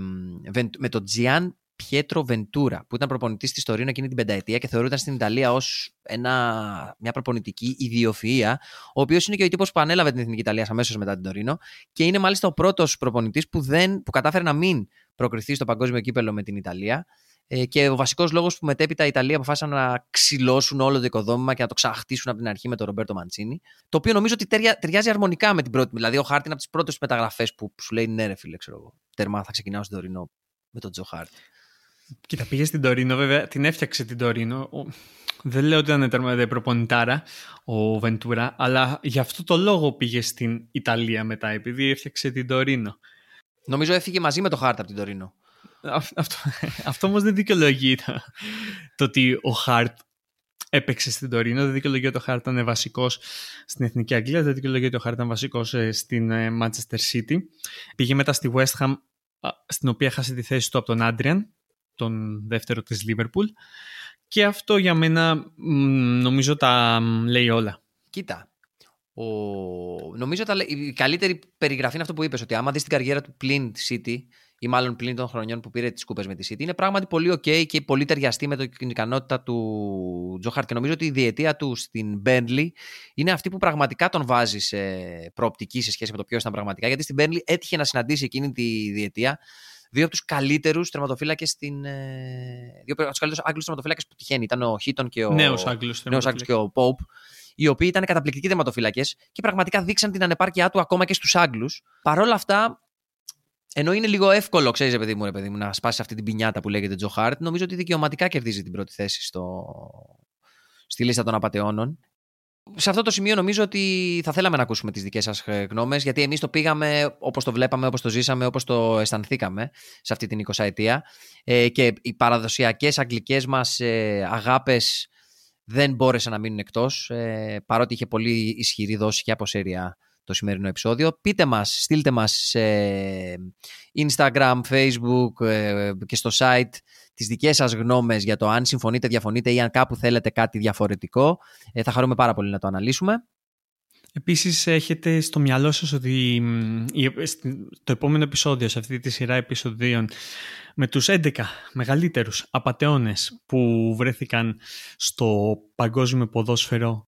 με τον Τζιάν Πιέτρο Βεντούρα, που ήταν προπονητής της Τωρίνο εκείνη την πενταετία και θεωρούταν στην Ιταλία ως μια προπονητική ιδιοφυα, ο οποίος είναι και ο τύπος που ανέλαβε την Εθνική Ιταλία αμέσως μετά την Τωρίνο και είναι μάλιστα ο πρώτος προπονητής που, που κατάφερε να μην προκριθεί στο παγκόσμιο κύπελο με την Ιταλία. Ε, και ο βασικός λόγος που μετέπειτα η Ιταλία αποφάσισαν να ξυλώσουν όλο το οικοδόμημα και να το ξαχτίσουν από την αρχή με τον Ρομπέρτο Μαντσίνη. Το οποίο νομίζω ότι ταιριάζει αρμονικά με την πρώτη. Δηλαδή, ο Χάρτιν από τις πρώτες μεταγραφές που, που σου λέει ναι, ρε φίλε, ξέρω εγώ. Τερμά θα ξεκινάω στην Τωρίνο με τον Τζο Χάρτιν. Κοίτα, πήγε στην Τωρίνο, βέβαια, την έφτιαξε την Τωρίνο. Δεν λέω ότι ήταν τέρμα προπονητάρα ο Βεντούρα, αλλά γι' αυτό το λόγο πήγε στην Ιταλία μετά, επειδή έφτιαξε την Τωρίνο. Νομίζω έφυγε μαζί με το Χάρτ από την Τωρίνο. Αυτό, αυτό όμως δεν δικαιολογεί το, το ότι ο Χάρτ έπαιξε στην Τωρίνο. Δεν δικαιολογεί ότι ο Χάρτ ήταν βασικός στην Εθνική Αγγλία. Δεν δικαιολογεί ότι ο Χάρτ ήταν βασικός ε, στην ε, Manchester City. Πήγε μετά στη West Ham, στην οποία χάσε τη θέση του από τον Άντριαν τον δεύτερο της Λίβερπουλ. Και αυτό για μένα νομίζω τα λέει όλα. Κοίτα, ο... νομίζω ότι η καλύτερη περιγραφή είναι αυτό που είπες ότι άμα δεις την καριέρα του πλην τη City ή μάλλον πλην των χρονιών που πήρε τις κούπες με τη City είναι πράγματι πολύ ok και πολύ ταιριαστή με την ικανότητα του Τζοχάρτ και νομίζω ότι η διετία του στην Burnley είναι αυτή που πραγματικά τον βάζει σε προοπτική σε σχέση με το ποιος ήταν πραγματικά. Γιατί στην Burnley έτυχε να συναντήσει εκείνη τη διετία δύο από τους καλύτερους τερματοφύλακε στην. Ε, δύο από τους καλύτερους Άγγλους τερματοφύλακε που τυχαίνει. Ήταν ο Χίτον και ο. Νέος Άγγλος και ο Πόπ. Οι οποίοι ήταν καταπληκτικοί τερματοφύλακε και πραγματικά δείξαν την ανεπάρκειά του ακόμα και στους Άγγλους. Παρ' όλα αυτά, ενώ είναι λίγο εύκολο, ξέρεις, παιδί μου, ρε παιδί μου, να σπάσεις αυτή την πινιάτα που λέγεται Τζο Χάρτ, νομίζω ότι δικαιωματικά κερδίζει την πρώτη θέση στο... στη λίστα των απαταιώνων σε αυτό το σημείο νομίζω ότι θα θέλαμε να ακούσουμε τις δικές σας ε, γνώμες γιατί εμείς το πήγαμε όπως το βλέπαμε, όπως το ζήσαμε, όπως το αισθανθήκαμε σε αυτή την 20 ετία ε, και οι παραδοσιακές αγγλικές μας ε, αγάπες δεν μπόρεσαν να μείνουν εκτός, ε, παρότι είχε πολύ ισχυρή δόση και από σέρια το σημερινό επεισόδιο. Πείτε μας, στείλτε μας σε Instagram, Facebook ε, και στο site τις δικές σας γνώμες για το αν συμφωνείτε, διαφωνείτε ή αν κάπου θέλετε κάτι διαφορετικό. Ε, θα χαρούμε πάρα πολύ να το αναλύσουμε. Επίσης έχετε στο μυαλό σας ότι το επόμενο επεισόδιο σε αυτή τη σειρά επεισοδίων με τους 11 μεγαλύτερους απατεώνες που βρέθηκαν στο παγκόσμιο ποδόσφαιρο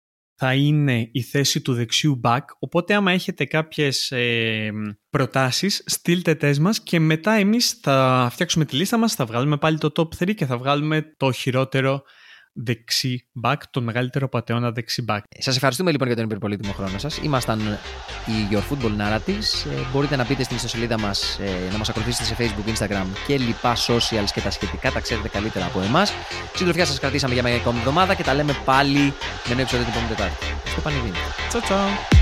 θα είναι η θέση του δεξιού back, οπότε άμα έχετε κάποιες ε, προτάσεις στείλτε τες μας και μετά εμείς θα φτιάξουμε τη λίστα μας, θα βγάλουμε πάλι το top 3 και θα βγάλουμε το χειρότερο δεξί back, τον μεγαλύτερο πατεώνα δεξί back. Σας ευχαριστούμε λοιπόν για τον υπερπολίτημο χρόνο σας. Ήμασταν οι Your Football Narratives. Ε, μπορείτε να μπείτε στην ιστοσελίδα μας, ε, να μας ακολουθήσετε σε Facebook, Instagram και λοιπά socials και τα σχετικά. Τα ξέρετε καλύτερα από εμάς. Συντροφιά σας κρατήσαμε για μια ακόμη εβδομάδα και τα λέμε πάλι με νέο επεισόδιο την επόμενη Τετάρτη. Στο Πανιδίνη. Τσαου τσαου.